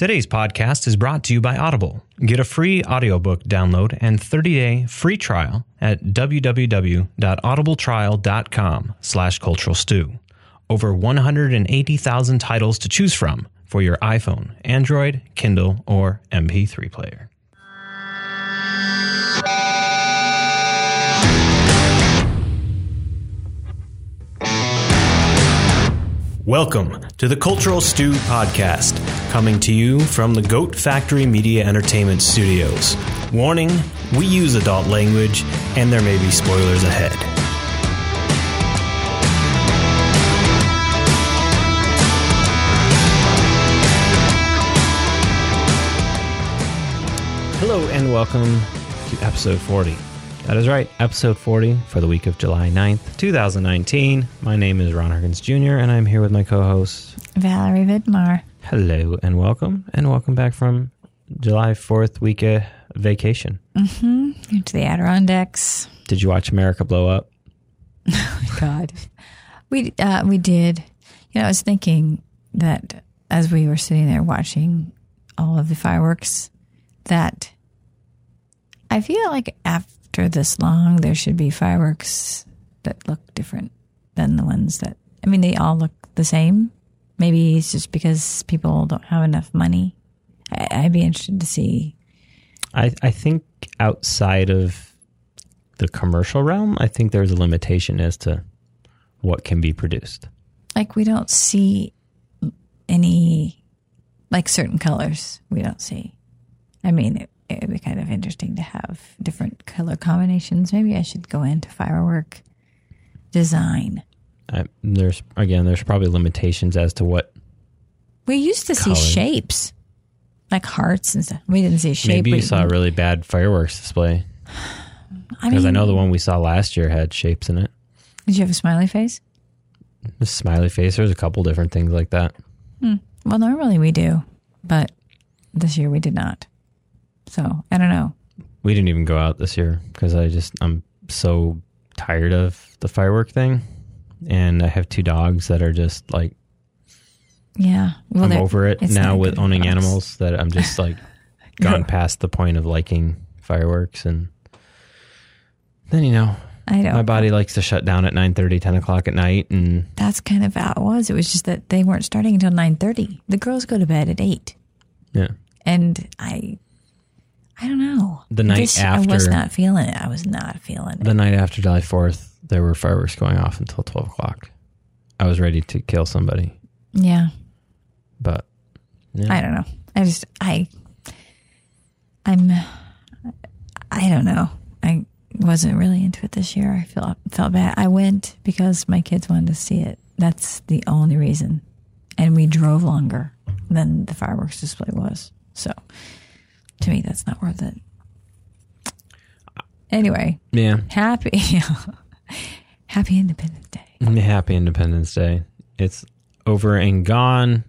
Today's podcast is brought to you by Audible. Get a free audiobook download and 30-day free trial at www.audibletrial.com slash cultural stew. Over 180,000 titles to choose from for your iPhone, Android, Kindle, or MP3 player. Welcome to the Cultural Stew Podcast, coming to you from the Goat Factory Media Entertainment Studios. Warning we use adult language, and there may be spoilers ahead. Hello, and welcome to episode 40. That is right, episode 40 for the week of July 9th, 2019. My name is Ron Harkins Jr., and I'm here with my co host, Valerie Vidmar. Hello, and welcome, and welcome back from July 4th week of vacation. Mm-hmm. To the Adirondacks. Did you watch America Blow Up? Oh, my God. We, uh, we did. You know, I was thinking that as we were sitting there watching all of the fireworks, that I feel like after this long, there should be fireworks that look different than the ones that, I mean, they all look the same. Maybe it's just because people don't have enough money. I, I'd be interested to see. I, I think outside of the commercial realm, I think there's a limitation as to what can be produced. Like, we don't see any, like certain colors, we don't see. I mean, it, it would be kind of interesting to have different color combinations. Maybe I should go into firework design. I, there's again, there's probably limitations as to what. We used to Color. see shapes, like hearts and stuff. We didn't see a shape. Maybe you saw a really bad fireworks display because I mean, know the one we saw last year had shapes in it. Did you have a smiley face? The smiley face. There's a couple different things like that. Hmm. Well, normally we do, but this year we did not. So I don't know. We didn't even go out this year because I just I'm so tired of the firework thing, and I have two dogs that are just like Yeah, well, I'm over it now with owning us. animals that I'm just like gone past the point of liking fireworks and then you know I don't. my body likes to shut down at 9 30, 10 o'clock at night and That's kind of how it was. It was just that they weren't starting until nine thirty. The girls go to bed at eight. yeah and I, I don't know. The night This- I was not feeling it. I was not feeling it. the night after July 4th there were fireworks going off until 12 o'clock I was ready to kill somebody yeah, but yeah. I don't know. I just I, I'm, I don't know. I wasn't really into it this year. I felt felt bad. I went because my kids wanted to see it. That's the only reason, and we drove longer than the fireworks display was. So, to me, that's not worth it. Anyway, yeah happy happy independence day happy Independence Day it's over and gone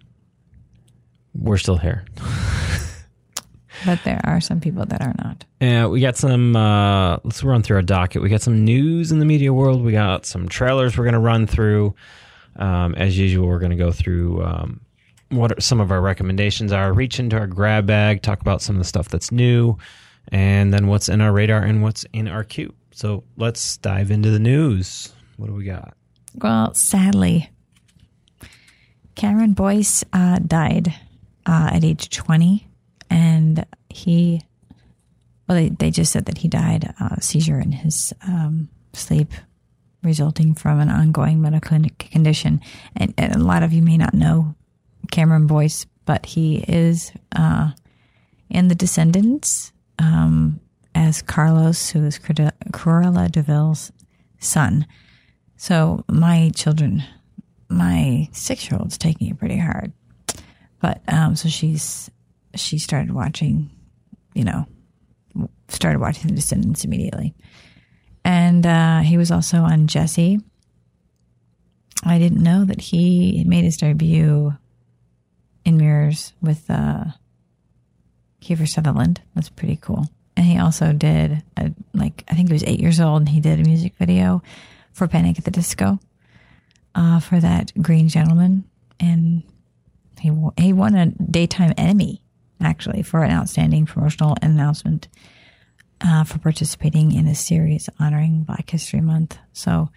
we're still here but there are some people that are not Yeah, we got some. Uh, let's run through our docket. We got some news in the media world. We got some trailers we're going to run through. Um, as usual, we're going to go through um, what are, some of our recommendations are. Reach into our grab bag, talk about some of the stuff that's new, and then what's in our radar and what's in our queue. So let's dive into the news. What do we got? well sadly cameron boyce uh, died uh, at age 20 and he well they, they just said that he died uh, seizure in his um, sleep resulting from an ongoing medical condition and, and a lot of you may not know cameron boyce but he is uh, in the descendants um, as carlos who is Cruella de Vil's son so my children, my six year old's taking it pretty hard. But um, so she's she started watching, you know, started watching The Descendants immediately, and uh, he was also on Jessie. I didn't know that he made his debut in Mirrors with uh, Kiefer Sutherland. That's pretty cool. And he also did, a, like, I think he was eight years old and he did a music video for Panic at the Disco uh, for that Green Gentleman. And he, he won a Daytime Emmy actually, for an outstanding promotional announcement uh, for participating in a series honoring Black History Month. So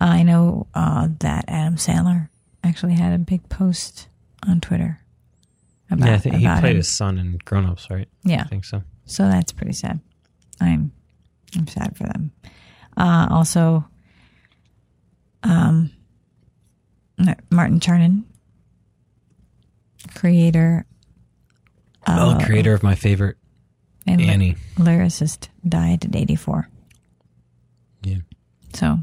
I know uh, that Adam Sandler actually had a big post on Twitter. About, yeah, I think he played him. his son in Grown Ups, right? Yeah. I think so. So that's pretty sad. I'm I'm sad for them. Uh, also, um, Martin Charnin, creator oh, creator of my favorite and Annie. lyricist, died at 84. Yeah. So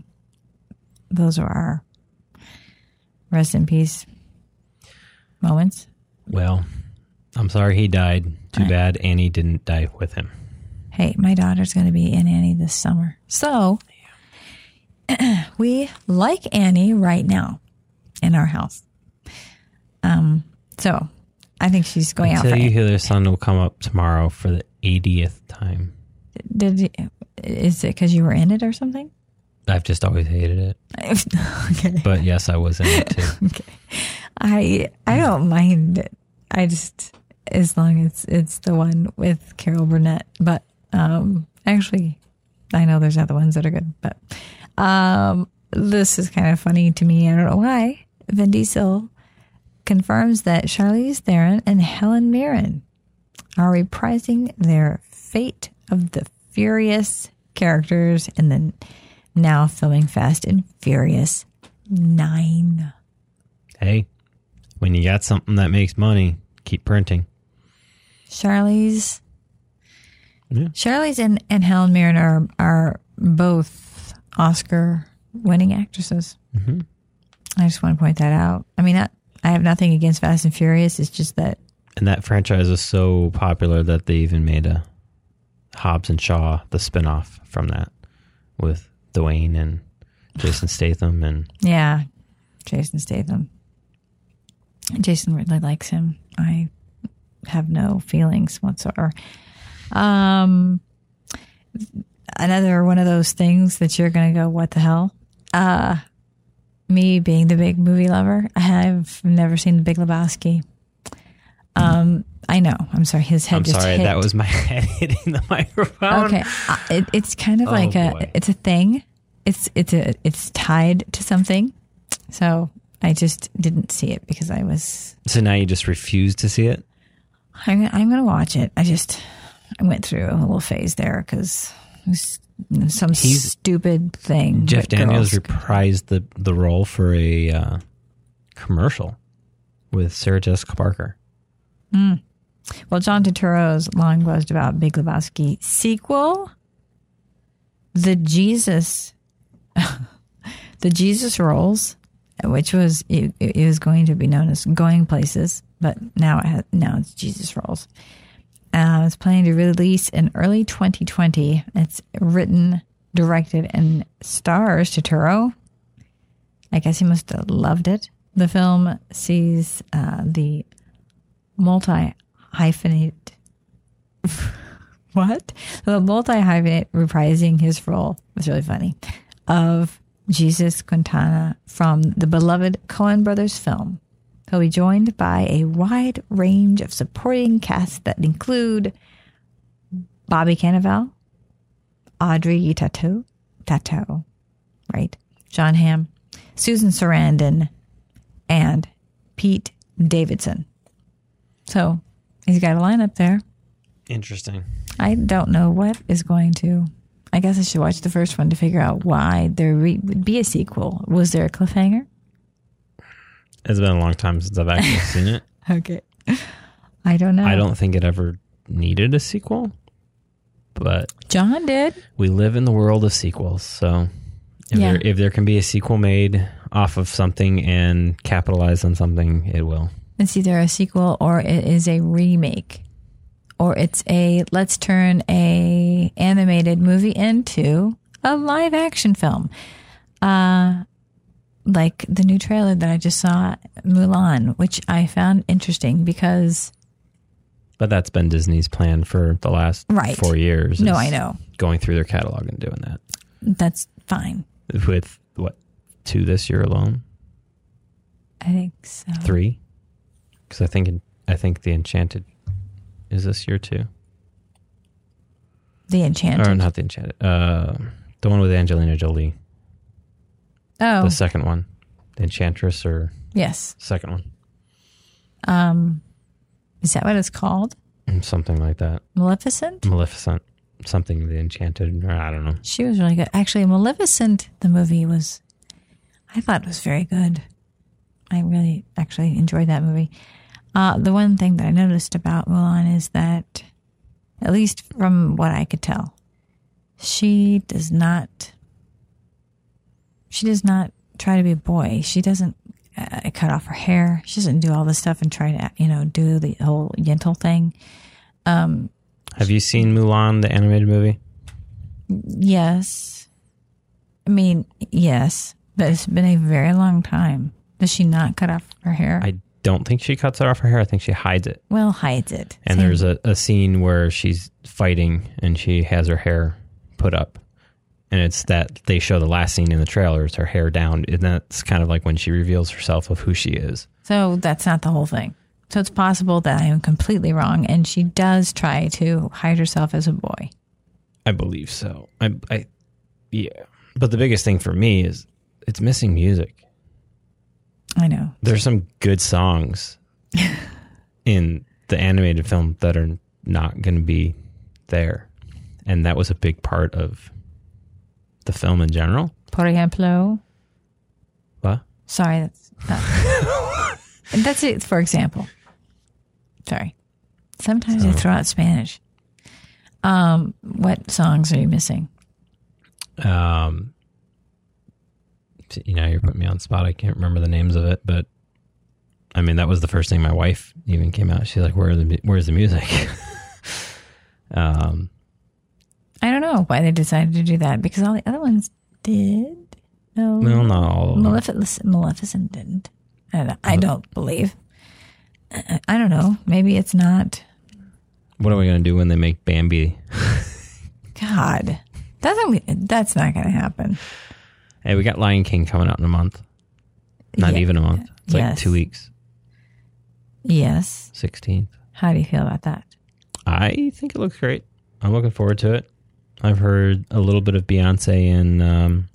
those are our rest in peace moments. Well, I'm sorry he died. Too Right. bad Annie didn't die with him. Hey, my daughter's going to be in Annie this summer. So we like Annie right now in our house. Um, so I think she's going out Until you hear their son will come up tomorrow for the 80th time. Did you, is it because you were in it or something? I've just always hated it. okay. But yes, I was in it too. Okay. I I don't mind it. I just as long as it's the one with Carol Burnett. But um actually I know there's other ones that are good, but um this is kind of funny to me. I don't know why. Vin Diesel confirms that Charlize Theron and Helen Mirren are reprising their Fate of the Furious characters in the now filming Fast and Furious 9. hey, when you got something that makes money, keep printing. Charlie's Yeah. Charlize and, and Helen Mirren are are both Oscar winning actresses. hmm I just want to point that out. I mean, I, I have nothing against Fast and Furious. It's just that And that franchise is so popular that they even made a Hobbs and Shaw, the spinoff from that, with Dwayne and Jason Statham and yeah, Jason Statham. Jason really likes him. I have no feelings whatsoever. Um, another one of those things that you're going to go, what the hell? Uh, me being the big movie lover, I have never seen The Big Lebowski. Um, I know. I'm sorry. His head I'm just sorry, hit. that was my head hitting the microphone. Okay, it, it's kind of Oh, like a boy. it's a thing. It's it's a it's tied to something. So I just didn't see it because I was So now you just refuse to see it? I'm I'm gonna watch it. I just I went through a little phase there because it was some He's- stupid thing. Jeff Daniels girls- reprised the the role for a uh, commercial with Sarah Jessica Parker. well, John Turturro's long buzzed about Big Lebowski sequel, the Jesus, the Jesus rolls, which was it, it was going to be known as Going Places, but now it has, now it's Jesus rolls. Uh, it's planning to release in early 2020. It's written, directed, and stars Turturro. I guess he must have loved it. The film sees uh, the multi hyphenate what the multi hyphenate reprising his role was really funny of jesus quintana from the beloved coen brothers film he'll be joined by a wide range of supporting casts that include bobby cannavale audrey tautou tautou right john hamm susan sarandon and pete davidson so he's got a lineup there. Interesting. I don't know what is going to. I guess I should watch the first one to figure out why there re- would be a sequel. Was there a cliffhanger? It's been a long time since I've actually seen it. Okay. I don't know. I don't think it ever needed a sequel, but John did. we live in the world of sequels. So if Yeah. there if there can be a sequel made off of something and capitalize on something, it will. It's either a sequel or it is a remake. Or it's a let's turn a animated movie into a live action film. Uh like the new trailer that I just saw, Mulan, which I found interesting because But that's been Disney's plan for the last Right. four years. no, I know. Going through their catalog and doing that. That's fine. With what, two this year alone? I think so. Three? Because I think I think the Enchanted Is this year two? The Enchanted. Or not the Enchanted. Uh, the one with Angelina Jolie. oh, The second one. The Enchantress or yes. second one. Um, is that what it's called? Mm, Something like that. Maleficent. Maleficent. Something the Enchanted. Or I don't know. She was really good. Actually, Maleficent, the movie was, I thought it was very good. I really actually enjoyed that movie. Uh, the one thing that I noticed about Mulan is that, at least from what I could tell, she does not, she does not try to be a boy. She doesn't uh, cut off her hair. She doesn't do all this stuff and try to, you know, do the whole Yentl thing. Have you seen Mulan, the animated movie? Yes. I mean, yes, but it's been a very long time. Does she not cut off her hair? I don't think she cuts it off her hair. I think she hides it. well, hides it. And Same- there's a, a scene where she's fighting and she has her hair put up. And it's that they show the last scene in the trailer is her hair down. And that's kind of like when she reveals herself of who she is. so that's not the whole thing. So it's possible that I am completely wrong, and she does try to hide herself as a boy. I believe so. I, I, yeah. But the biggest thing for me is it's missing music. I know. There's some good songs in the animated film that are not going to be there. And that was a big part of the film in general. Por ejemplo, What? sorry, that's uh, that's it. For example, sorry. Sometimes I throw out Spanish. Um, what songs are you missing? Um, you know, you're putting me on the spot. I can't remember the names of it, but I mean, that was the first thing my wife even came out. She's like, "Where are the Where's the music?" um, I don't know why they decided to do that because all the other ones did. No, well, not all of them. Maleficent, Maleficent didn't. I don't, I don't believe. I don't know. Maybe it's not. What are we gonna do when they make Bambi? God, that's not, that's not going to happen. Hey, we got Lion King coming out in a month. Not Yeah. even a month. It's like two weeks. Yes. Sixteenth. How do you feel about that? I think it looks great. I'm looking forward to it. I've heard a little bit of Beyonce and um,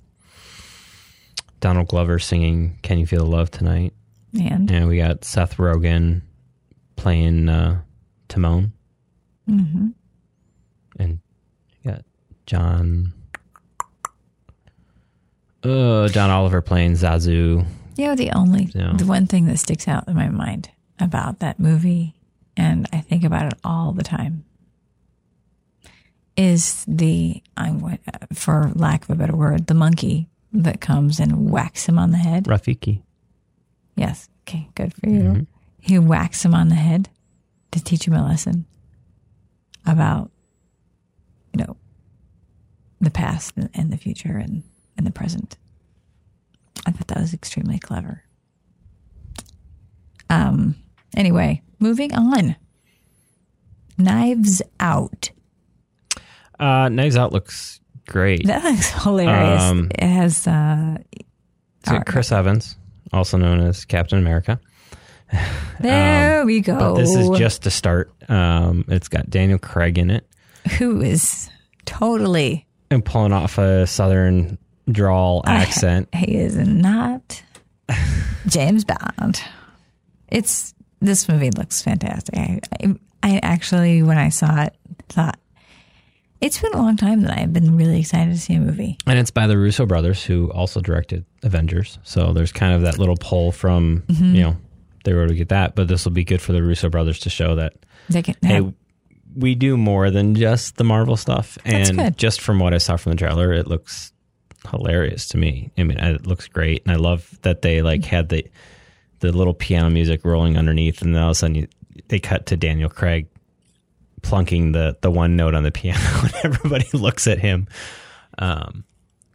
Donald Glover singing "Can You Feel the Love Tonight." And And we got Seth Rogen playing uh, Timon. hmm And you got John. Uh, John Oliver playing Zazu. you know the only Yeah. the one thing that sticks out in my mind about that movie, and I think about it all the time, is the I'm for lack of a better word, the monkey that comes and whacks him on the head. Rafiki. Yes. Okay. Good for you. He whacks him on the head to teach him a lesson about, you know, the past and the future and, and the present. I thought that was extremely clever. Um. Anyway, moving on. Knives Out. Uh, Knives Out looks great. That looks hilarious. Um, it has uh, Chris Evans, also known as Captain America. there we go. um, But this is just a start. Um, it's got Daniel Craig in it who is totally and pulling off a southern drawl accent. He is not James Bond. It's this movie looks fantastic. I, I, I actually, when I saw it, thought it's been a long time that I've been really excited to see a movie. And it's by the Russo brothers, who also directed Avengers. So there's kind of that little pull from, Mm-hmm. you know, they were able to get that. But this will be good for the Russo brothers to show that, They can have, hey, we do more than just the Marvel stuff. And just from what I saw from the trailer, it looks hilarious to me. I mean, it looks great. And I love that they like had the, the little piano music rolling underneath. And then all of a sudden you, they cut to Daniel Craig plunking the, the one note on the piano and everybody looks at him. Um,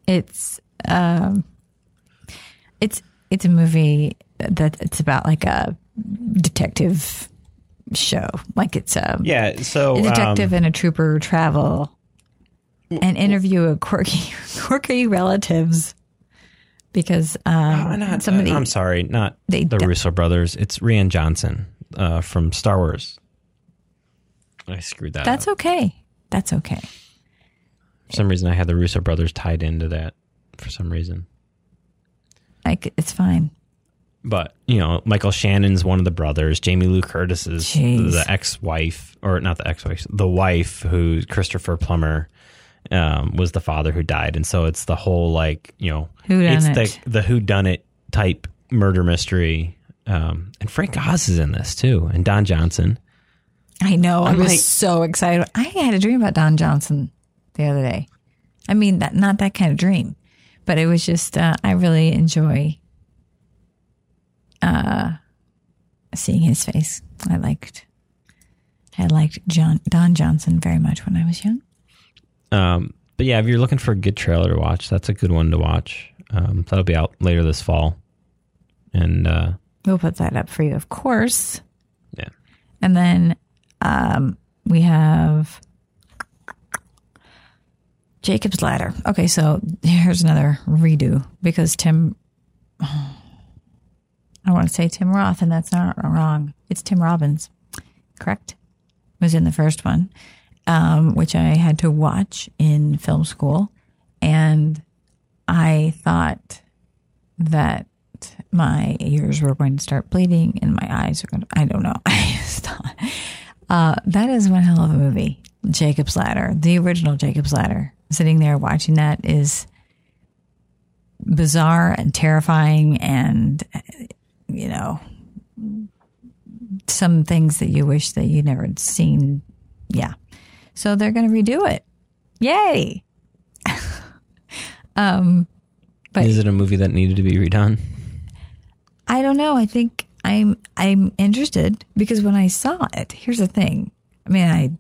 it's um, it's it's a movie that it's about like a detective show. Like it's a Yeah, so a detective um, and a trooper travel and interview a quirky quirky relatives because um, uh, not, somebody I'm sorry, not the Russo brothers. It's Rian Johnson uh, from Star Wars. I screwed that up. That's up. okay. That's okay. For some reason, I had the Russo brothers tied into that for some reason. Like it's fine. But, you know, Michael Shannon's one of the brothers. Jamie Lee Curtis is Jeez. the ex wife, or not the ex wife, the wife who Christopher Plummer um, was the father who died. And so it's the whole, like, you know, it's the, the who done it type murder mystery. Um, and Frank Oz is in this too, and Don Johnson. I know. i I'm was like- so excited. I had a dream about Don Johnson the other day. I mean, that not that kind of dream, but it was just uh, I really enjoy uh, seeing his face. I liked I liked John Don Johnson very much when I was young. Um, but yeah, if you're looking for a good trailer to watch, that's a good one to watch. Um, that'll be out later this fall. And uh, We'll put that up for you, of course. yeah, And then um, we have Jacob's Ladder. Okay, so here's another redo because Tim, I want to say Tim Roth, and that's not wrong. It's Tim Robbins, correct? Was in the first one, um, which I had to watch in film school. And I thought that my ears were going to start bleeding and my eyes were going to, I don't know. I just thought, uh, that is one hell of a movie. Jacob's Ladder, the original Jacob's Ladder. Sitting there watching that is bizarre and terrifying and, you know, some things that you wish that you never had seen. Yeah. So they're going to redo it. Yay. um, But- is it a movie that needed to be redone? I don't know. I think I'm I'm interested because when I saw it, here's the thing. I mean, I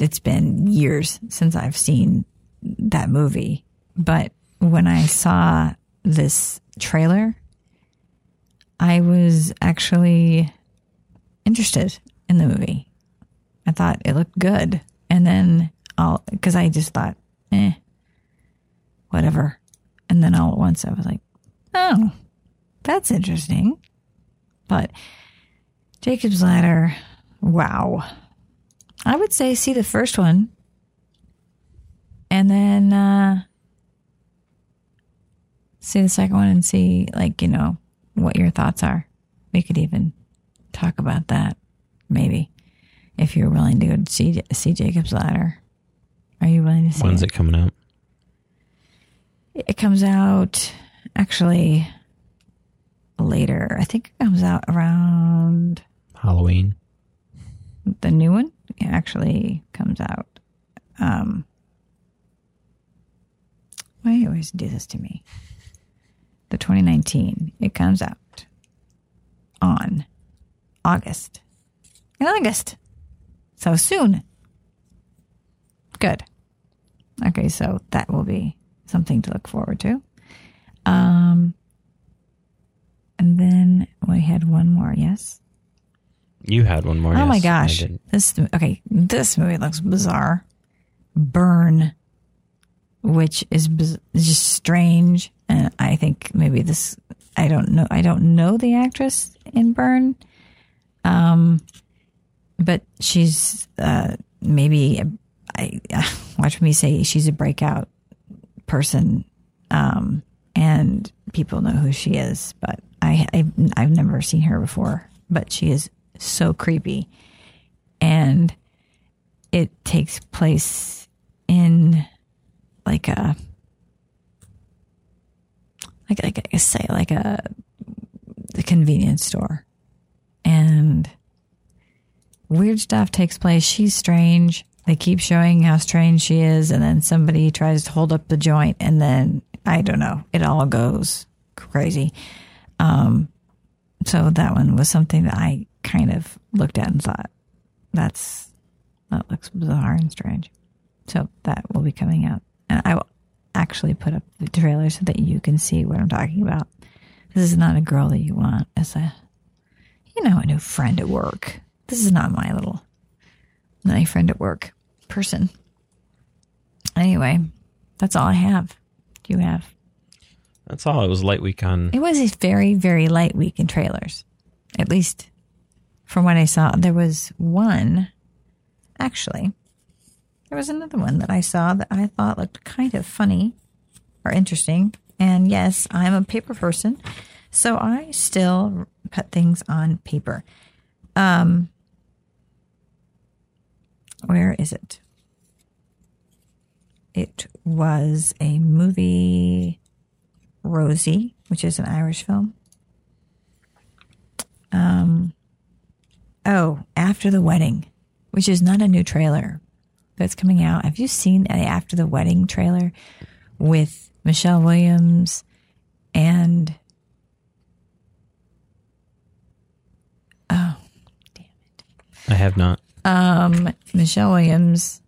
it's been years since I've seen that movie, but when I saw this trailer, I was actually interested in the movie. I thought it looked good, and then I'll because I just thought, eh, whatever. And then all at once, I was like, oh, that's interesting. But Jacob's Ladder, wow. I would say see the first one and then uh, see the second one and see, like, you know, what your thoughts are. We could even talk about that, maybe, if you're willing to go to see, see Jacob's Ladder. Are you willing to see When's it? it coming out? It comes out actually later. I think it comes out around Halloween. the new one. It actually comes out. Um, why do you always do this to me? The 2019. It comes out on August. In August. So soon. Good. Okay, so that will be something to look forward to. Um, and then we had one more, yes? You had one more. Oh my yes, I gosh. This okay, this movie looks bizarre. Burn which is biz- is just strange and I think maybe this I don't know I don't know the actress in Burn. Um but she's uh maybe I watch me say she's a breakout person um and people know who she is but I I've, I've never seen her before but she is so creepy. And it takes place in like a like like I say like a the convenience store. And weird stuff takes place she's strange they keep showing how strange she is and then somebody tries to hold up the joint and then I don't know it all goes crazy um so that one was something that I kind of looked at and thought that's that looks bizarre and strange so that will be coming out. And I will actually put up the trailer so that you can see what I'm talking about. This is not a girl that you want as a, you know, a new friend at work. This is not my little, my friend at work person. Anyway, that's all I have. Do you have? That's all. It was light week on. It was a very, very light week in trailers. At least from what I saw, there was one actually, there was another one that I saw that I thought looked kind of funny or interesting. And yes, I'm a paper person, so I still put things on paper. Um, where is it? It was a movie, Rosie, which is an Irish film. Um, oh, After the Wedding, which is not a new trailer that's coming out. Have you seen the After the Wedding trailer with Michelle Williams and oh, damn it, I have not. Um, Michelle Williams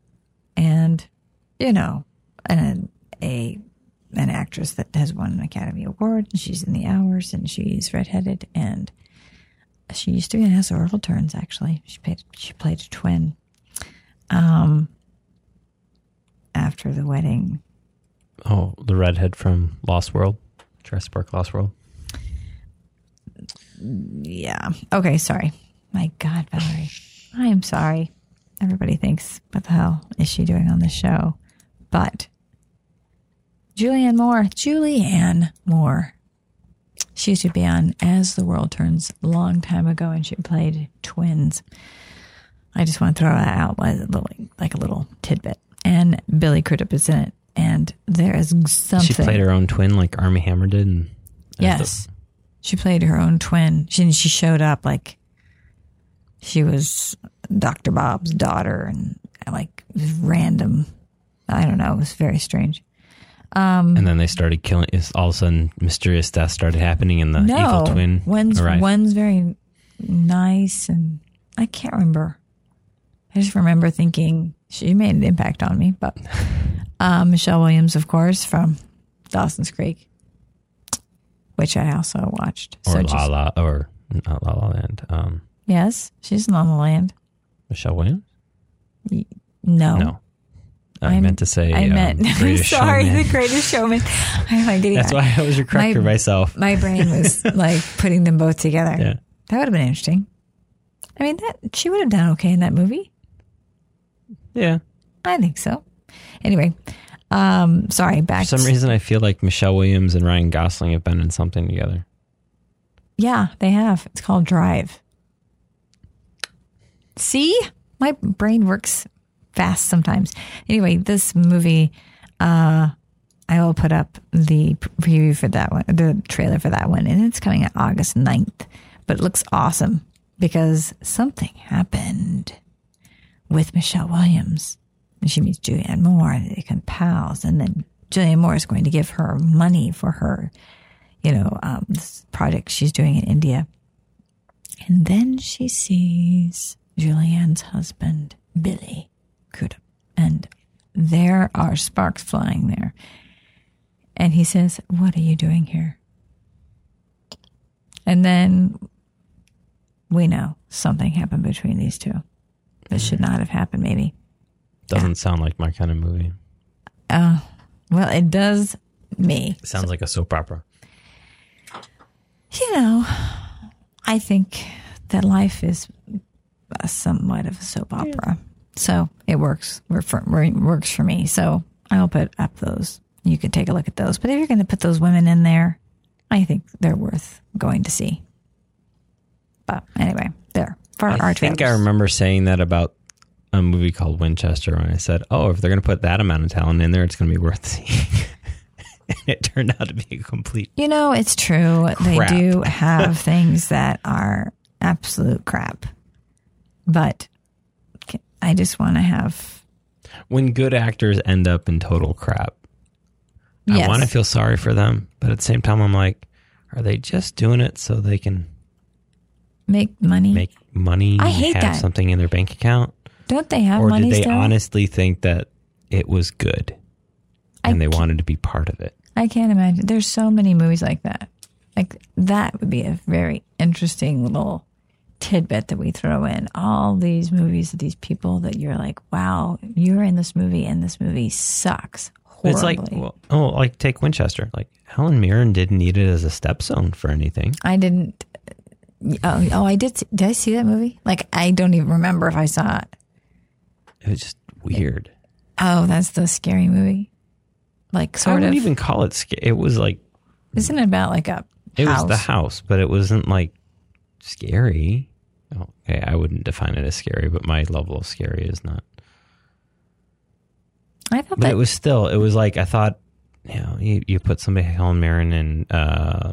and you know an a an actress that has won an Academy Award. and She's in the hours and she's redheaded and she used to be in As the World Turns. Actually, she played she played a twin. Um, after the wedding, Oh, the redhead from Lost World, Jurassic Park Lost World. yeah. Okay, sorry. My God, Valerie, I am sorry. Everybody thinks, what the hell is she doing on this show? But Julianne Moore, Julianne Moore. She used to be on As the World Turns a long time ago, and she played twins. I just want to throw that out as a little, like a little tidbit. And Billy Crudup is in it, and there is something. She played her own twin like Armie Hammer did. And Yes. She played her own twin. She she showed up like she was Dr. Bob's daughter and like it was random. I don't know. It was very strange. and then they started killing. All of a sudden, mysterious deaths started happening, and the no, evil twin one's arrived. one's very nice, and I can't remember. I just remember thinking she made an impact on me. But um, Michelle Williams, of course, from Dawson's Creek, which I also watched. or just- La La, or not La La Land. Um, yes, she's in La La Land. Michelle Williams? No, No, I I'm- meant to say. I um, meant. Greatest sorry, Showman. the Greatest Showman. I'm like getting That's why I was your corrector My- myself. my brain was like putting them both together. Yeah. That would have been interesting. I mean, that she would have done okay in that movie. Yeah. I think so. Anyway, um, sorry. Back. For some to- reason, I feel like Michelle Williams and Ryan Gosling have been in something together. yeah, they have. It's called Drive. See, my brain works fast sometimes. Anyway, this movie, uh, I will put up the preview for that one, the trailer for that one, and it's coming out August 9th. But it looks awesome because something happened with Michelle Williams. And she meets Julianne Moore and they become pals. And then Julianne Moore is going to give her money for her, you know, um, this project she's doing in India. And then she sees Julianne's husband, Billy could. And there are sparks flying there. And he says, What are you doing here? And then we know something happened between these two that should not have happened, maybe. Doesn't sound like my kind of movie. Uh, well, it does me. Sounds like a soap opera. You know, I think that life is Uh, somewhat of a soap opera. So it works. Work for, works for me. So I'll put up those. You can take a look at those. But if you're going to put those women in there, I think they're worth going to see. But anyway, there for our I think I remember saying that about a movie called Winchester when I said, "Oh, if they're going to put that amount of talent in there, it's going to be worth seeing." and it turned out to be a complete. You know, it's true. They do have things that are absolute crap. But I just want to have. When good actors end up in total crap, I want to feel sorry for them, but at the same time, I'm like, are they just doing it so they can make money. make money? I hate have that. something in their bank account, Don't they have or money did they still? honestly think that it was good I and they wanted to be part of it? I can't imagine. There's so many movies like that. Like that would be a very interesting little tidbit that we throw in. All these movies of these people that you're like, wow, you're in this movie and this movie sucks horribly. It's like, well, oh, like take Winchester. Like Helen Mirren didn't need it as a stepstone for anything. I didn't. Oh, oh, I did. see- Did I see that movie? Like, I don't even remember if I saw it. It was just weird. Oh, that's the scary movie. Like sort I wouldn't of. even call it scary. It was like Isn't it about like a it house? was the house, but it wasn't like scary. Okay, I wouldn't define it as scary, but my level of scary is not. I thought But that it was still. It was like I thought. You know, you, you put somebody Helen Mirren and uh,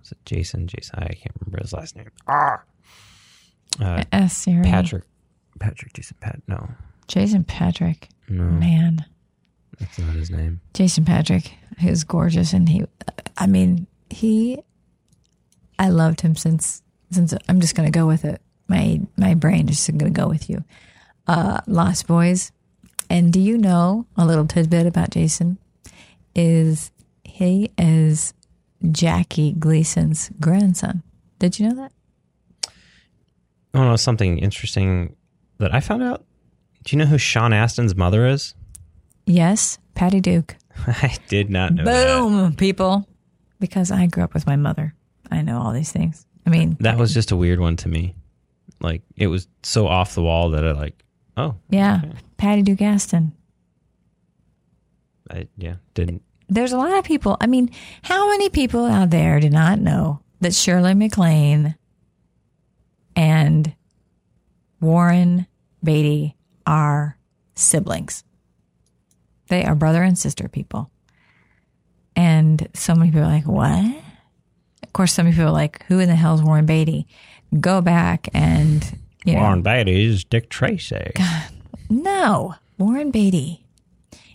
was it Jason? Jason, I can't remember his last name. Ah, uh, series. Patric. Patric Jason Pat. No, Jason Patric. no, Man, that's not his name. Jason Patric. He was gorgeous, and he. I mean, he. I loved him since since I'm just gonna go with it. My my brain is just gonna go with you. Uh, Lost Boys. And do you know a little tidbit about Jason? Is he is Jackie Gleason's grandson? Did you know that? Oh no, something interesting that I found out. Do you know who Sean Astin's mother is? Yes, Patty Duke. I did not know that. Boom, people. Because I grew up with my mother. I know all these things. I mean, That was just a weird one to me. Like it was so off the wall that I like. Oh, yeah, Patty Duke Astin. I yeah didn't. There's a lot of people. I mean, how many people out there do not know that Shirley MacLaine and Warren Beatty are siblings? They are brother and sister people. And so many people are like, what? Of course, some people are like, who in the hell is Warren Beatty? Go back and, you know, Warren Beatty's Dick Tracy. no, Warren Beatty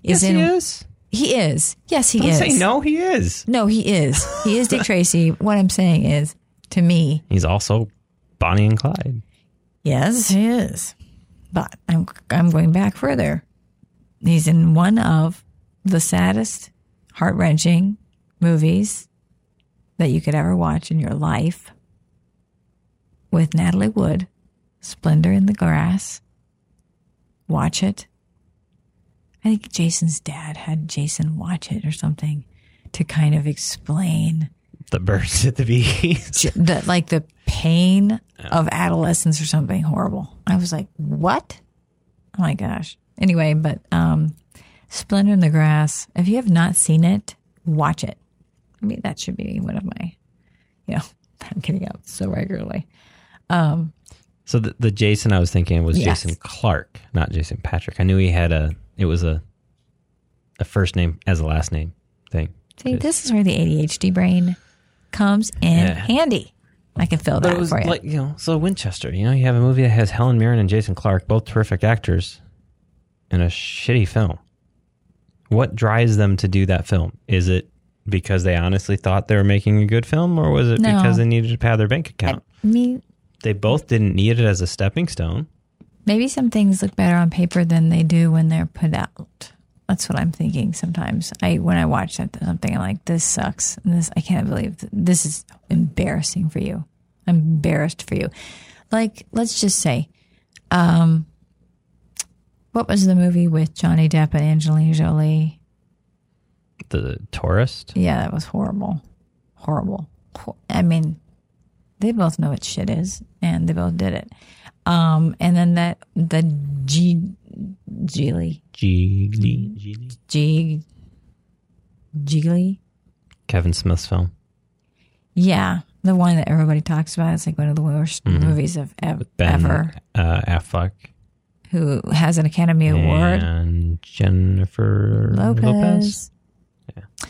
is yes, in. he is. He is. Yes, he Don't is. say no. He is. No, he is. He is Dick Tracy. What I'm saying is, to me, He's also Bonnie and Clyde. yes, he is. But I'm I'm going back further. He's in one of the saddest, heart wrenching movies that you could ever watch in your life with Natalie Wood, Splendor in the Grass. Watch it. I think Jason's dad had Jason watch it or something to kind of explain The birds at the bees. the like the pain of adolescence or something horrible. I was like, what? Oh my gosh. Anyway, but um, Splendor in the Grass. If you have not seen it, watch it. I mean, that should be one of my, you know, I'm getting out so regularly. Um, so the, the Jason I was thinking was Yes. Jason Clarke, not Jason Patric. I knew he had a. It was a. A first name as a last name thing. See, this is where the ADHD brain comes in Yeah. handy. I can fill that for you. like you know, so Winchester. You know, you have a movie that has Helen Mirren and Jason Clarke, both terrific actors, in a shitty film. What drives them to do that film? Is it because they honestly thought they were making a good film, or was it No. because they needed to pad their bank account? I mean, they both didn't need it as a stepping stone. maybe some things look better on paper than they do when they're put out. That's what I'm thinking sometimes. I when I watch something, I'm like, this sucks. And this I can't believe th- this is embarrassing for you. I'm embarrassed for you. Like, let's just say, um, what was the movie with Johnny Depp and Angelina Jolie? The tourist. Yeah, that was horrible. Horrible. I mean, they both know what shit is, and they both did it. Um, and then that the G Gigli Gigli. Gigli. G Gigli, Kevin Smith's film. yeah, the one that everybody talks about. It's like one of the worst movies of ev- Ben ever. Uh, Affleck Who has an Academy Award? and Jennifer Lopez. Lopez.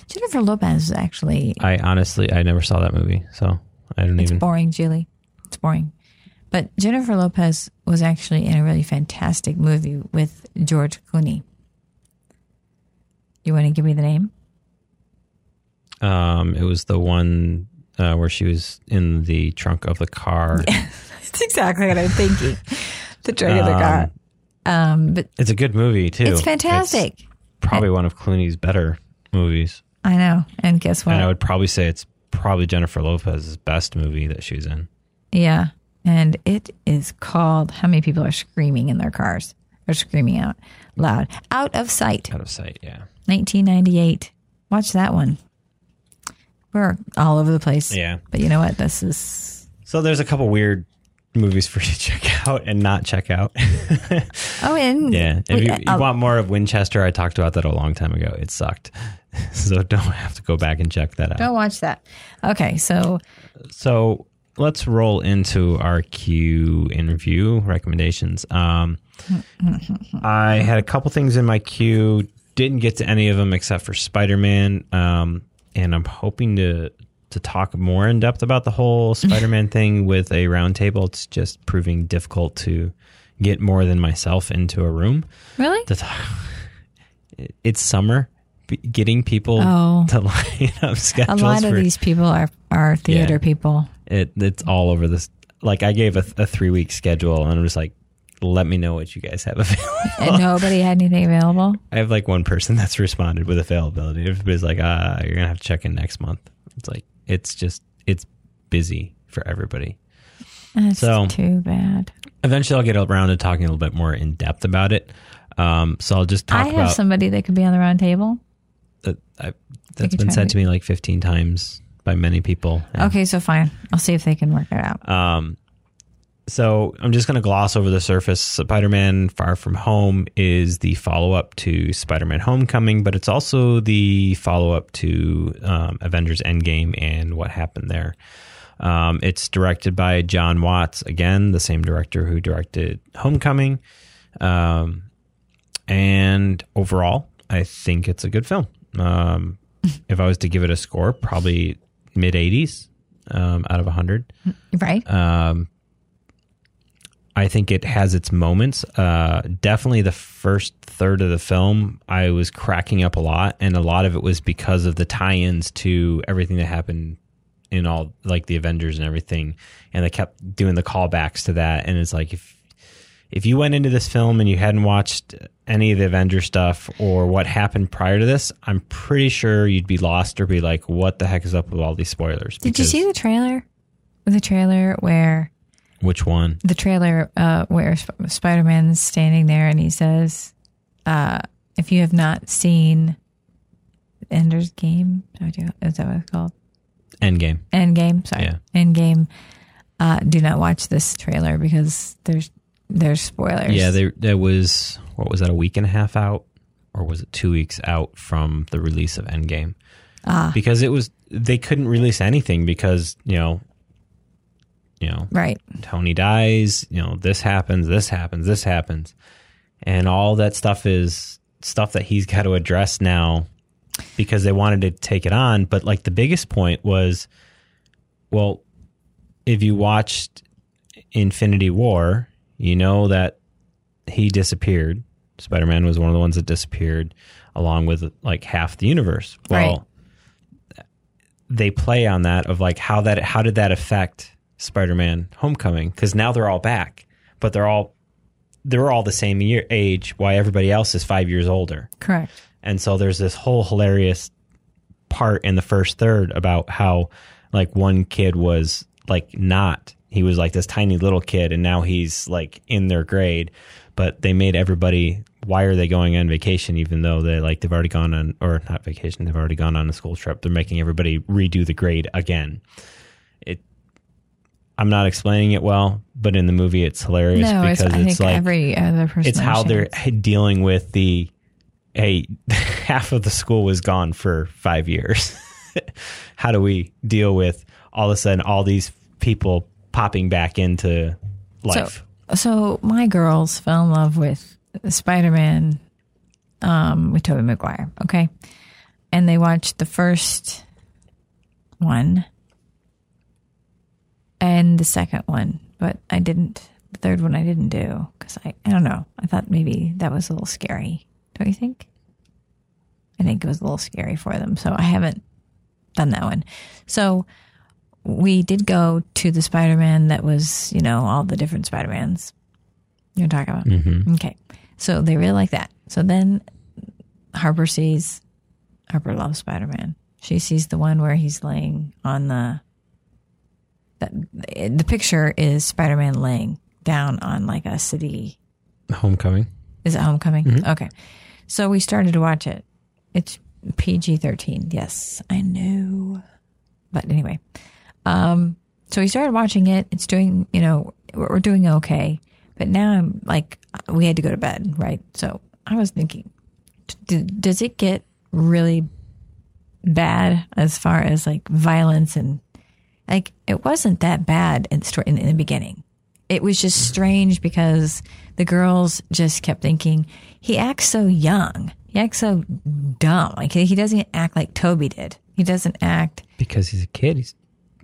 Jennifer Lopez actually I honestly, I never saw that movie, so I don't It's even. boring, Julie. It's boring. But Jennifer Lopez was actually in a really fantastic movie with George Clooney. You want to give me the name? Um, it was the one uh, where she was in the trunk of the car. It's exactly what I'm thinking. the trunk of the car. Um, but It's a good movie too. it's fantastic. It's probably one of Clooney's better movies, I know. And guess what? and I would probably say it's probably Jennifer Lopez's best movie that she's in. Yeah. And it is called How Many People Are Screaming in Their Cars? Or screaming out loud. Out of Sight, Out of sight, yeah. 1998. Watch that one. We're all over the place. Yeah. But you know what? This is So there's a couple weird movies for you to check out and not check out. Oh, and yeah. If you, you uh, want more of Winchester, I talked about that a long time ago. It sucked. so don't have to go back and check that out. don't watch that. Okay, so So let's roll into our Q interview recommendations. Um, I had a couple things in my queue. Didn't get to any of them except for Spider Man. Um, and I'm hoping to to talk more in depth about the whole Spider Man thing with a roundtable. It's just proving difficult to get more than myself into a room really. It's summer. Getting people Oh. to line up schedules. a lot of for these people are are theater Yeah. people. it it's all over this. Like I gave a, a three week schedule, and I'm just like, let me know what you guys have available. And nobody had anything available. I have like one person that's responded with availability. Everybody's like, ah, you're gonna have to check in next month. It's like it's just it's busy for everybody. That's So- too bad. Eventually, I'll get around to talking a little bit more in depth about it. Um, so I'll just talk I have about somebody that could be on the round table. That. I, that's been said to- me like 15 times by many people. Okay, so fine. I'll see if they can work it out. Um, so I'm just going to gloss over the surface. Spider-Man: Far From Home is the follow-up to Spider-Man: Homecoming, but it's also the follow-up to um, Avengers: Endgame and what happened there. Um, it's directed by Jon Watts, again, the same director who directed Homecoming. Um, and overall, I think it's a good film. Um, if I was to give it a score, probably mid 80s um, out of 100. Right? Um, I think it has its moments. Uh, definitely the first third of the film, I was cracking up a lot, and a lot of it was because of the tie-ins to everything that happened in all like the Avengers and everything, and they kept doing the callbacks to that. And it's like if if you went into this film and you hadn't watched any of the Avenger stuff or what happened prior to this, I'm pretty sure you'd be lost or be like, "What the heck is up with all these spoilers?" Did you see the trailer? The trailer where which one? the trailer uh, where Sp- Spider Man's standing there and he says, uh, "If you have not seen Ender's Game, is that what it's called? Endgame. Endgame. Sorry, Yeah. Endgame. Uh, do not watch this trailer because there's there's spoilers. Yeah, there there was what was that a week and a half out, or was it two weeks out from the release of Endgame? Ah. Because it was they couldn't release anything because you know, you know, right. Tony dies, you know, this happens, this happens, this happens, and all that stuff is stuff that he's got to address now because they wanted to take it on. But like the biggest point was, well, if you watched Infinity War, you know that he disappeared. Spider Man was one of the ones that disappeared, along with like half the universe. Well, they play on that of like how that how did that affect Spider Man Homecoming? Because now they're all back, but they're all they're all the same year age. Why everybody else is five years older. Correct. And so there's this whole hilarious part in the first third about how like one kid was like not he was like this tiny little kid and now he's like in their grade but they made everybody why are they going on vacation even though they like they've already gone on or not vacation they've already gone on a school trip. They're making everybody redo the grade again. It i'm not explaining it well but in the movie it's hilarious No, because it's, it's like every other person. it's how they're dealing with the hey half of the school was gone for five years. How do we deal with all of a sudden all these people popping back into life So my girls fell in love with Spider Man um, with Tobey Maguire. Okay, and they watched the first one and the second one, but I didn't. The third one I didn't do because I I don't know. I thought maybe that was a little scary. Don't you think? I think it was a little scary for them, so I haven't done that one. So we did go to the Spider Man that was, you know, all the different Spider Mans you're talking about. Mm-hmm. Okay. So they really like that. So then Harper sees, Harper loves Spider Man. She sees the one where he's laying on the, that the picture is Spider Man laying down on like a city. homecoming Is it Homecoming? Okay. So we started to watch it. It's PG 13. Yes, I know. But anyway, um, So we started watching it. It's doing, you know, we're doing okay. But now I'm like, we had to go to bed, right? So I was thinking, does it get really bad as far as like violence and like it wasn't that bad in, in, in the beginning. It was just strange because the girls just kept thinking he acts so young. He acts so dumb. Like he doesn't act like Toby did. He doesn't act. Because he's a kid. He's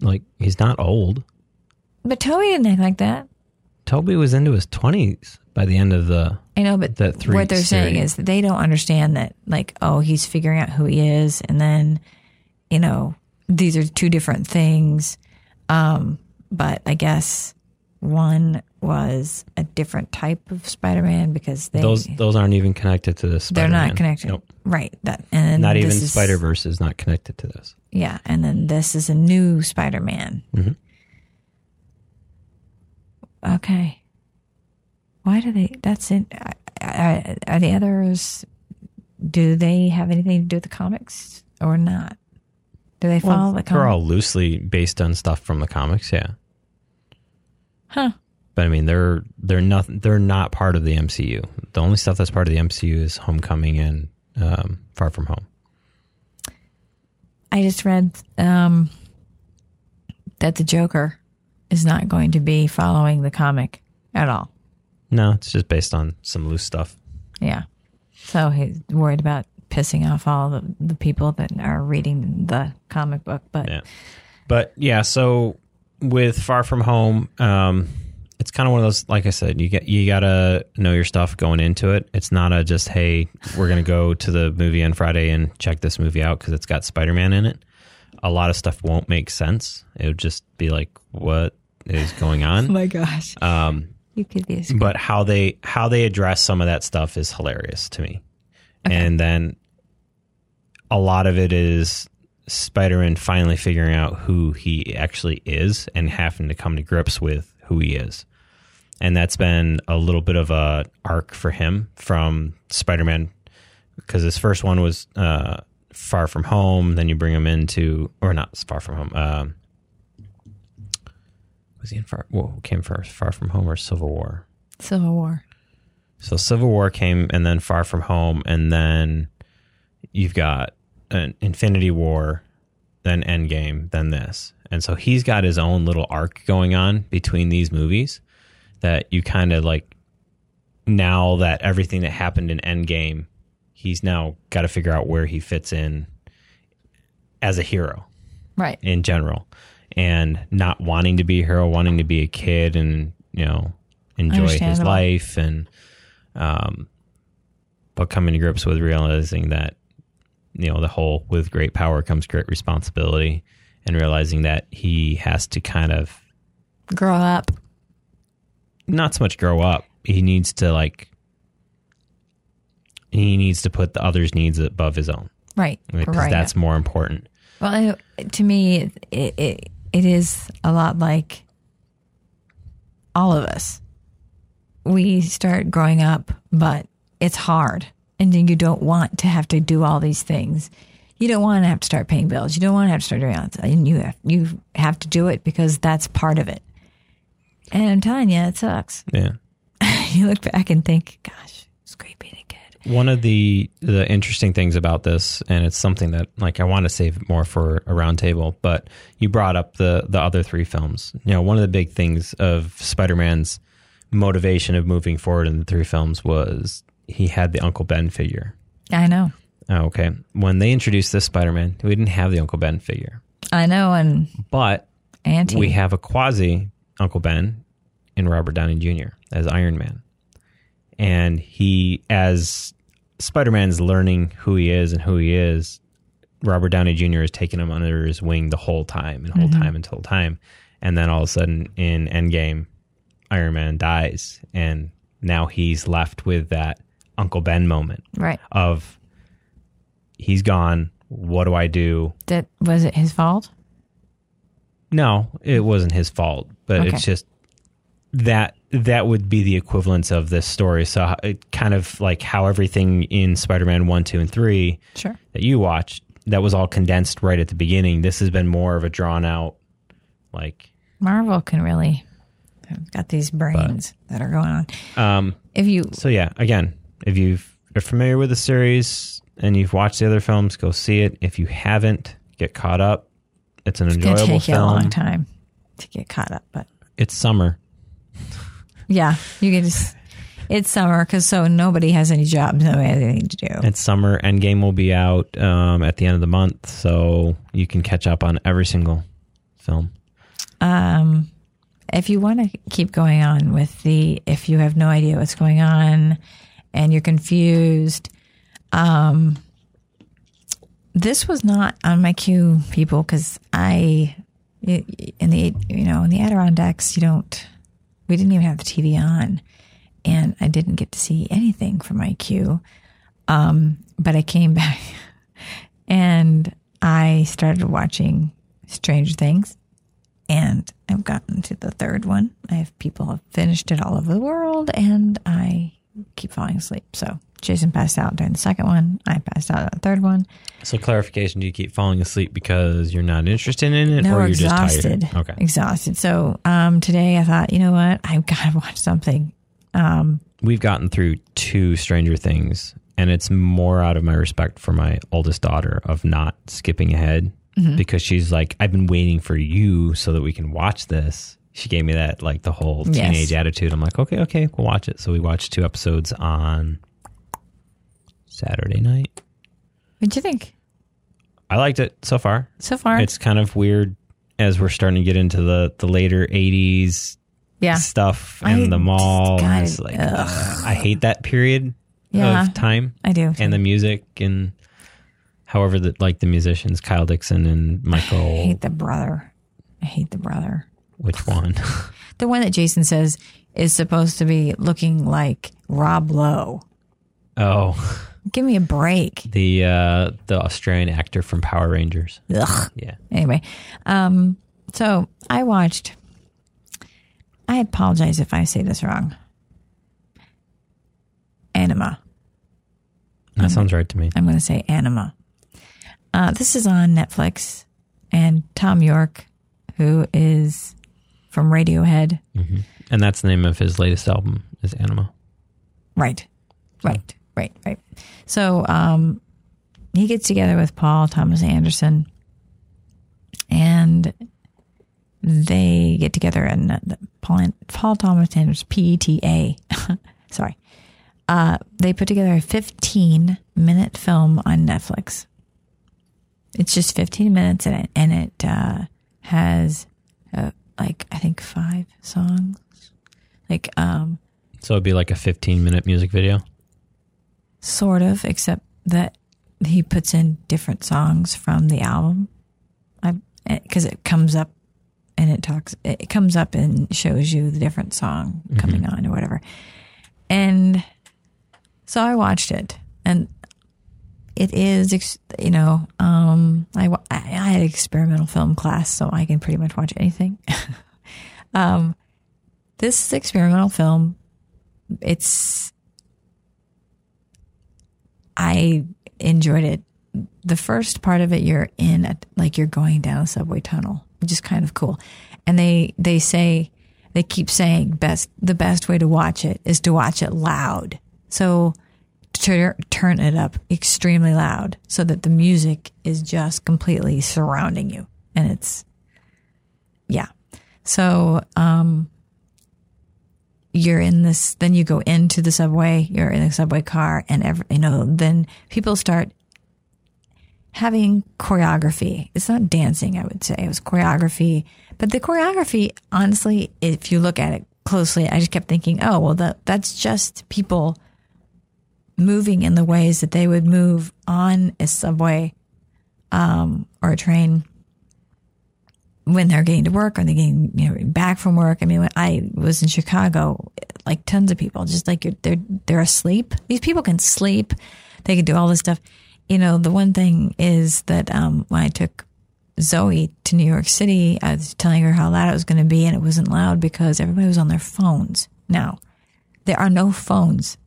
like he's not old. But Toby didn't act like that. Toby was into his twenties by the end of the. I know, but That three what they're saying is that they don't understand that, like, oh, he's figuring out who he is, and then, you know, these are two different things. Um, but I guess one was a different type of Spider-Man because they Those those aren't even connected to this. they're not connected, Nope. right? That and Not this even Spider Verse is not connected to this. Yeah, and then this is a new Spider-Man. Mhm. Okay. Why do they? That's it. Are, are the others? Do they have anything to do with the comics or not? Do they follow the they're all loosely based on stuff from the comics. Yeah, Huh. but I mean they're they're not they're not part of the MCU. The only stuff that's part of the MCU is Homecoming and um, Far From Home. I just read um, that the Joker is not going to be following the comic at all. No, it's just based on some loose stuff. Yeah. So he's worried about pissing off all the, the people that are reading the comic book. But Yeah. But yeah, so with Far From Home, um, it's kind of one of those. Like I said, you get you gotta know your stuff going into it. It's not a just hey, we're gonna go to the movie on Friday and check this movie out because it's got Spider Man in it. A lot of stuff won't make sense. It would just be like, what is going on? Oh my gosh, Um, you could be a but how they how they address some of that stuff is hilarious to me. And then a lot of it is Spider-Man finally figuring out who he actually is and having to come to grips with who he is. And that's been a little bit of a arc for him from Spider-Man because his first one was uh, Far From Home. Then you bring him into, or not Far From Home. Um, was he in Far? What came first, Far From Home or Civil War? Civil War. So Civil War came, and then Far From Home, and then you've got an Infinity War, then Endgame, then this, and so he's got his own little arc going on between these movies that you kind of like. Now that everything that happened in Endgame, he's now got to figure out where he fits in as a hero Right. in general and not wanting to be a hero, wanting to be a kid and, you know, enjoy his life and, um, but coming to grips with realizing that, you know, the whole with great power comes great responsibility and realizing that he has to kind of Grow up. Not so much grow up. He needs to like, he needs to put the other's needs above his own Right. because right. that's more important. Well, it, to me, it, it it is a lot like all of us. We start growing up, but it's hard, and then you don't want to have to do all these things. You don't want to have to start paying bills. You don't want to have to start doing all that, and you have, you have to do it because that's part of it. And I'm telling you, it sucks. Yeah. you look back and think, "Gosh, it's great being a kid." One of the the interesting things about this, and it's something that like I want to save more for a roundtable, but you brought up the the other three films. You know, one of the big things of Spider Man's motivation of moving forward in the three films was he had the Uncle Ben figure. I know, Oh, okay, when they introduced this Spider Man, we didn't have the Uncle Ben figure, I know, and but Auntie, we have a quasi Uncle Ben in Robert Downey Jr. as Iron Man. And he, as Spider Man's learning who he is and who he is, Robert Downey Jr. is taking him under his wing the whole time and whole mm-hmm. time until time. And then all of a sudden in Endgame, Iron Man dies. And now he's left with that Uncle Ben moment right. of he's gone. What do I do? That was it. His fault. No, it wasn't his fault, but Okay. it's just that that would be the equivalence of this story. So it kind of like how everything in Spider-Man 1, 2 and 3 Sure. that you watched, that was all condensed right at the beginning. This has been more of a drawn out like Marvel can really have got these brains that are going on. Um, If you so yeah, again, if you've are familiar with the series and you've watched the other films, go see it. If you haven't, get caught up. It's an it's enjoyable take you a long time to get caught up, but It's summer. yeah, you can just. It's summer because so nobody has any jobs, nobody has anything to do. It's summer. Endgame will be out um, at the end of the month, so you can catch up on every single film. Um, if you want to keep going on with the, if you have no idea what's going on and you're confused, um, this was not on my queue, people, because I, in the, you know, in the Adirondacks, you don't, we didn't even have the TV on and I didn't get to see anything from my queue. Um, but I came back and I started watching Stranger Things and I've gotten to the third one. I have people have finished it all over the world, and I keep falling asleep. So Jason passed out during the second one. I passed out on the third one. So clarification: Do you keep falling asleep because you're not interested in it, No, or you're exhausted. just tired? Okay. exhausted. So um, today I thought, you know what, I've got to watch something. Um, We've gotten through two Stranger Things, and it's more out of my respect for my oldest daughter of not skipping ahead Mm-hmm. because she's like, I've been waiting for you so that we can watch this. She gave me that like the whole Yes. teenage attitude. I'm like, okay, okay, we'll watch it. So we watched two episodes on Saturday night. what'd you think I liked it so far. so far? It's kind of weird as we're starting to get into the the later 80s yeah, stuff I and the mall. God, and like, ugh. I hate that period Yeah. of time I do. and the music and however that like the musicians, Kyle Dixon and Michael. I Michael. hate the brother. I hate the brother. Which one? The one that Jason says is supposed to be looking like Rob Lowe. oh, Give me a break. the uh, the Australian actor from Power Rangers. Ugh. Yeah, Anyway, um, so I watched. I apologize if I say this wrong. Anima. that sounds right to me. I'm going to say Anima. Uh, this is on Netflix, and Thom Yorke, who is from Radiohead, And that's the name of his latest album is Anima. Right. Right. Right. Right. So um, he gets together with Paul Thomas Anderson and they get together and uh, Paul, Paul Thomas Anderson, PETA, sorry. Uh, they put together a 15 minute film on Netflix. It's just 15 minutes in it, and it uh, has uh, like, I think five songs. Like, um, So it'd be like a 15 minute music video. Sort of, except that he puts in different songs from the album. I because it comes up and it talks. It comes up and shows you the different song coming on or whatever. And so I watched it, and it is, you know, um, I I I had experimental film class, so I can pretty much watch anything. um, this is experimental film. It's I enjoyed it. The first part of it, you're in a, like you're going down a subway tunnel, which is kind of cool. And they they say they keep saying best the best way to watch it is to watch it loud. So tur- turn it up extremely loud so that the music is just completely surrounding you, and it's yeah. So um, you're in this then you go into the subway you're in a subway car and every, you know then people start having choreography. It's not dancing i would say. It was choreography. But the choreography honestly if you look at it closely i just kept thinking oh well that that's just people moving in the ways that they would move on a subway um, or a train when they're getting to work or they're getting you know back from work. I mean, when I was in Chicago, like tons of people, just like they're they're asleep. These people can sleep. They can do all this stuff. You know, the one thing is that um, when I took Zoe to New York City, I was telling her how loud it was going to be, and it wasn't loud because everybody was on their phones. Now, there are no phones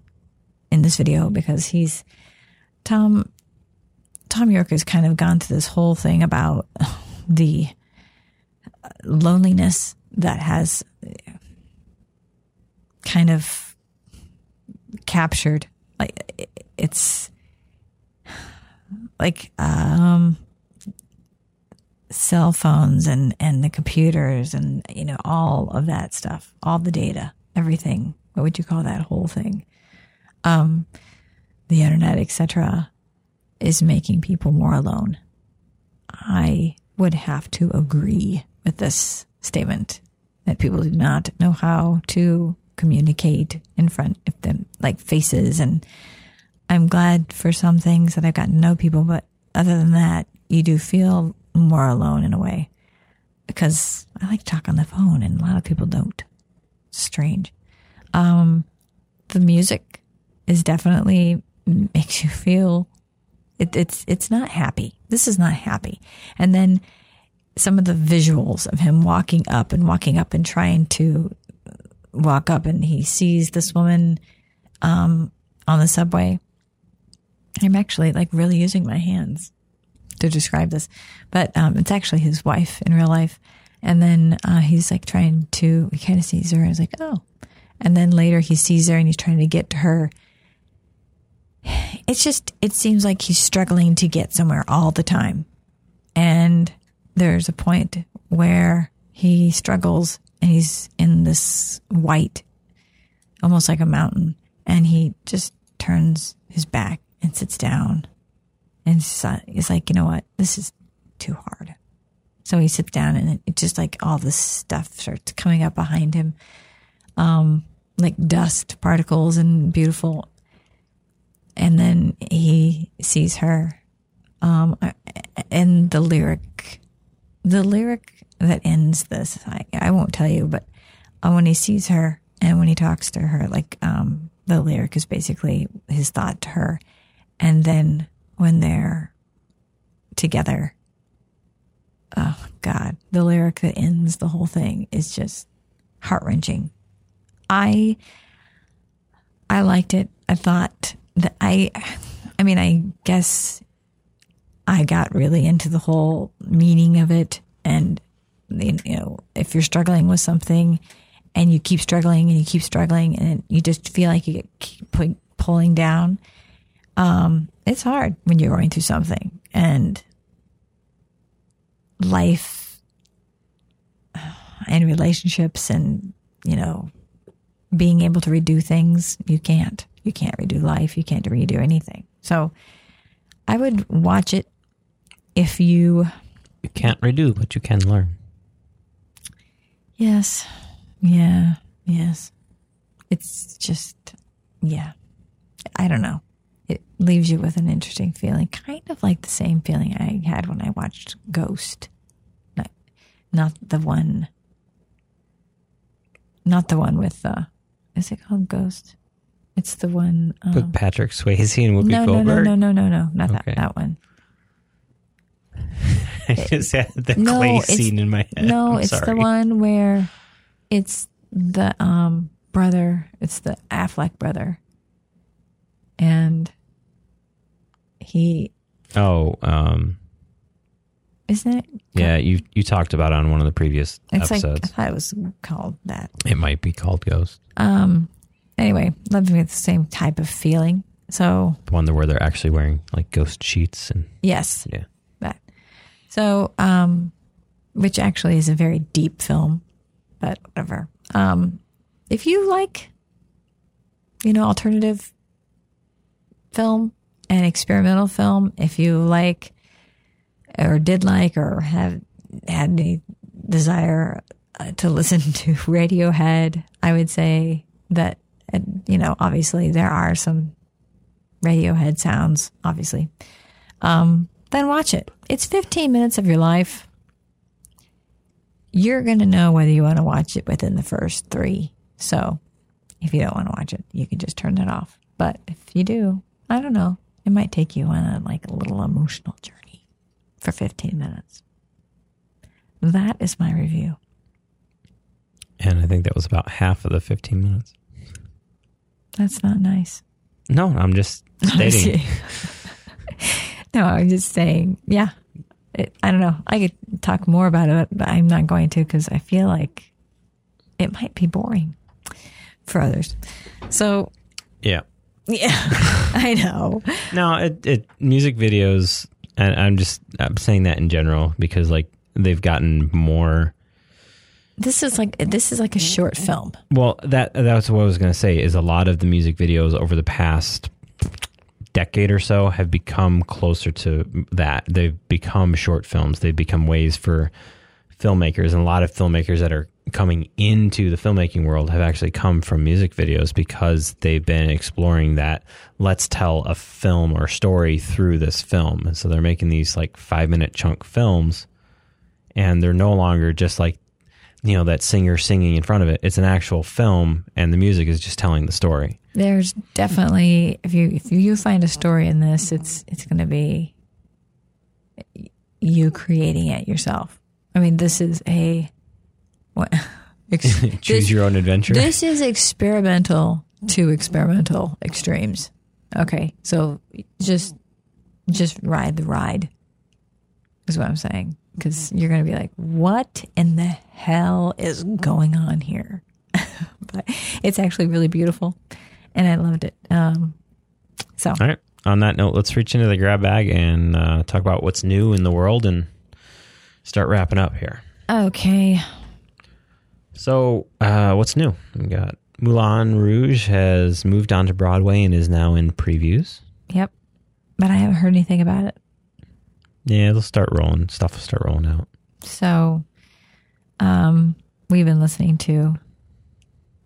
in this video because he's Thom. Thom Yorke has kind of gone through this whole thing about the loneliness that has kind of captured like it's like um cell phones and and the computers and you know all of that stuff all the data everything. What would you call that whole thing? Um the internet etc is making people more alone. I would have to agree with this statement that people do not know how to communicate in front of them like faces and i'm glad for some things that i've gotten to know people but other than that you do feel more alone in a way because I like to talk on the phone and a lot of people don't. Strange. Um, the music is definitely makes you feel it, it's it's not happy. This is not happy. And then some of the visuals of him walking up and walking up and trying to walk up and he sees this woman um, on the subway. I'm actually like really using my hands to describe this, but um, it's actually his wife in real life. And then uh, he's like trying to, he kind of sees her and he's like, oh. And then later he sees her and he's trying to get to her. It's just, it seems like he's struggling to get somewhere all the time. And there's a point where he struggles and he's in this white, almost like a mountain. And he just turns his back and sits down and he's like, you know what? This is too hard. So he sits down and it just like all this stuff starts coming up behind him. Um, like dust particles and beautiful. And then he sees her. Um, and the lyric, the lyric that ends this, I, I won't tell you, but uh, when he sees her and when he talks to her, like, um, the lyric is basically his thought to her. And then when they're together. Oh God, the lyric that ends the whole thing is just heart wrenching. I, I liked it. I thought that I, I mean, I guess I got really into the whole meaning of it. And, you know, if you're struggling with something and you keep struggling and you keep struggling and you just feel like you get pulling down, um, it's hard when you're going through something and life and relationships and, you know, being able to redo things. You can't. You can't redo life. You can't redo anything. So I would watch it if you. You can't redo, but you can learn. Yes. Yeah. Yes. It's just, yeah. I don't know it leaves you with an interesting feeling, kind of like the same feeling I had when I watched Ghost. Not, not the one, not the one with, uh, is it called Ghost? It's the one um, with Patrick Swayze and Whoopi no, Goldberg. No, no, no, no, no, no, not okay. that that one. I just had the no, clay scene in my head. No, I'm it's sorry. the one where it's the um brother. It's the Affleck brother, and he Oh, um, isn't it? yeah, you you talked about it on one of the previous It's like I thought it was called that. it might be called Ghost, Um. Anyway, love me the same type of feeling. So the one where they're actually wearing like ghost sheets and yes, yeah. So um, which actually is a very deep film, but whatever. Um, if you like, you know, alternative film and experimental film, if you like or did like or have had any desire uh, to listen to Radiohead, I would say that, you know, obviously there are some Radiohead sounds, obviously. Um, then watch it. It's 15 minutes of your life. You're going to know whether you want to watch it within the first three. So if you don't want to watch it, you can just turn it off. But if you do, I don't know. It might take you on a like a little emotional journey for 15 minutes. That is my review. And I think that was about half of the 15 minutes. That's not nice. No, I'm just stating. no, I'm just saying, yeah. It, I don't know. I could talk more about it, but I'm not going to because I feel like it might be boring for others. So Yeah. yeah, I know. No, it, it music videos, and I'm just I'm saying that in general because like they've gotten more. This is like this is like a short film. Well, that that's what I was going to say. Is a lot of the music videos over the past decade or so have become closer to that. They've become short films. They've become ways for filmmakers, and a lot of filmmakers that are coming into the filmmaking world have actually come from music videos because they've been exploring that let's tell a film or story through this film. And so they're making these like five minute chunk films and they're no longer just like you know that singer singing in front of it. It's an actual film and the music is just telling the story. There's definitely if you if you find a story in this, it's it's going to be you creating it yourself. I mean, this is a what ex- Choose this- your own adventure. This is experimental to experimental extremes. Okay, so just just ride the ride is what I'm saying because you're going to be like, what in the hell is going on here? but it's actually really beautiful, and I loved it. Um, so All right. On that note, let's reach into the grab bag and uh, talk about what's new in the world and start wrapping up here. okay, So, uh, what's new? We got Moulin Rouge has moved on to Broadway and is now in previews. yep, but I haven't heard anything about it. Yeah, they'll start rolling. Stuff will start rolling out. So, um, we've been listening to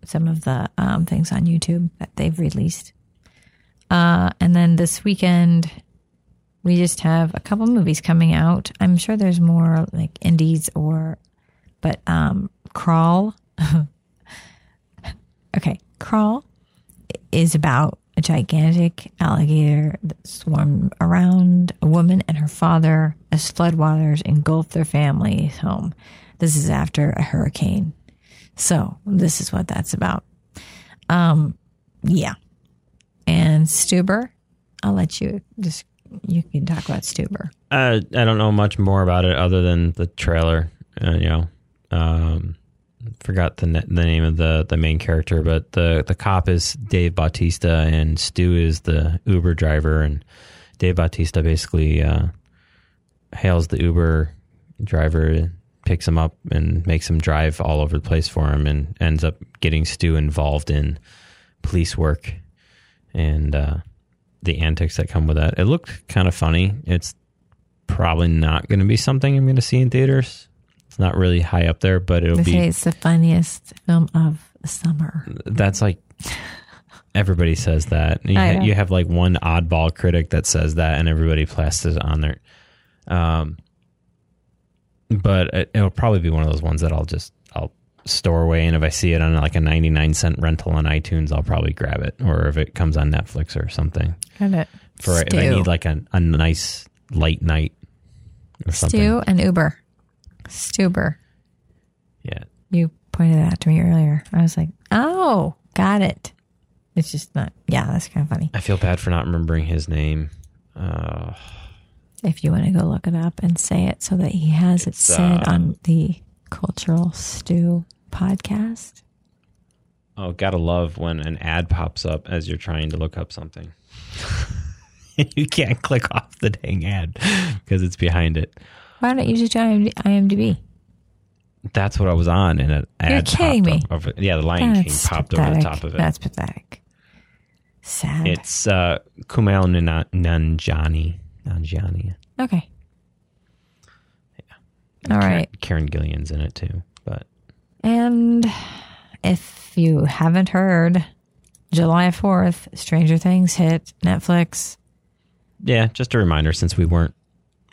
some of the um, things on YouTube that they've released. Uh, and then this weekend, we just have a couple movies coming out. I'm sure there's more like indies or, but um, Crawl. okay, Crawl is about a gigantic alligator that swarmed around a woman and her father as floodwaters engulfed their family's home. This is after a hurricane. So this is what that's about. Um, yeah. And Stuber, I'll let you just, you can talk about Stuber. Uh, I don't know much more about it other than the trailer. Uh, you know, um, forgot the the name of the the main character, but the the cop is Dave Bautista and Stu is the Uber driver, and Dave Bautista basically uh, hails the Uber driver, picks him up, and makes him drive all over the place for him, and ends up getting Stu involved in police work and uh, the antics that come with that. It looked kind of funny. It's probably not going to be something I'm going to see in theaters. It's not really high up there, but it'll They be say it's the funniest film of the summer. that's like everybody says that. You, ha- you have like one oddball critic that says that, and everybody plasters on there. Um, but it, it'll probably be one of those ones that I'll just I'll store away, and if I see it on like a ninety nine cent rental on iTunes, I'll probably grab it, or if it comes on Netflix or something. Got it. For if I need like a, a nice light night or something. Stu and Uber. Stuber. Yeah, You pointed that out to me earlier. I was like, oh, got it. It's just not, yeah, that's kind of funny. I feel bad for not remembering his name. Uh, If you want to go look it up and say it so that he has it said uh, on the Cultural Stew podcast. Oh, gotta love when an ad pops up as you're trying to look up something. you can't click off the dang ad because it's behind it. Why don't you just IMD- IMDb? That's what I was on, and an ad You're kidding me. Over, yeah, the Lion King That's popped over the top of it. That's pathetic. Sad. it's uh, Kumail Nanjiani. Nanjiani. okay. And All Karen- right. Karen Gillan's in it too, but And if you haven't heard, July 4th, Stranger Things hit Netflix. yeah, just a reminder since we weren't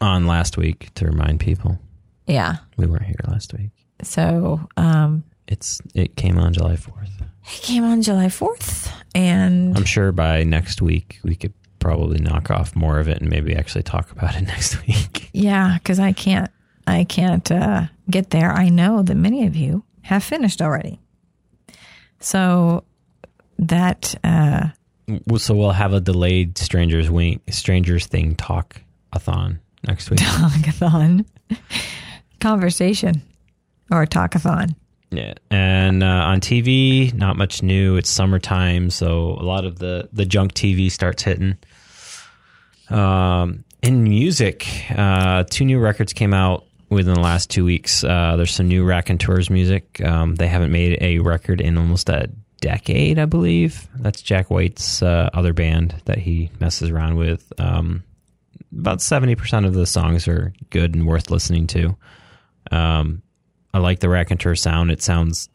on last week to remind people Yeah. we weren't here last week. So um, It's it came on July fourth. it came on July 4th. And I'm sure by next week we could probably knock off more of it and maybe actually talk about it next week. yeah, because I can't, I can't uh, get there. I know that many of you have finished already. So that, uh, so we'll have a delayed Strangers Wing Strangers Thing talk a thon next week. talkathon conversation or talkathon. Yeah, and uh, on TV, not much new. It's summertime, so a lot of the the junk TV starts hitting. Um, in music, uh, two new records came out within the last two weeks. Uh, there's some new Raconteurs music. Um, they haven't made a record in almost a decade, I believe. That's Jack White's uh, other band that he messes around with. Um, about seventy percent of the songs are good and worth listening to. Um, I like the Raconteur sound. It sounds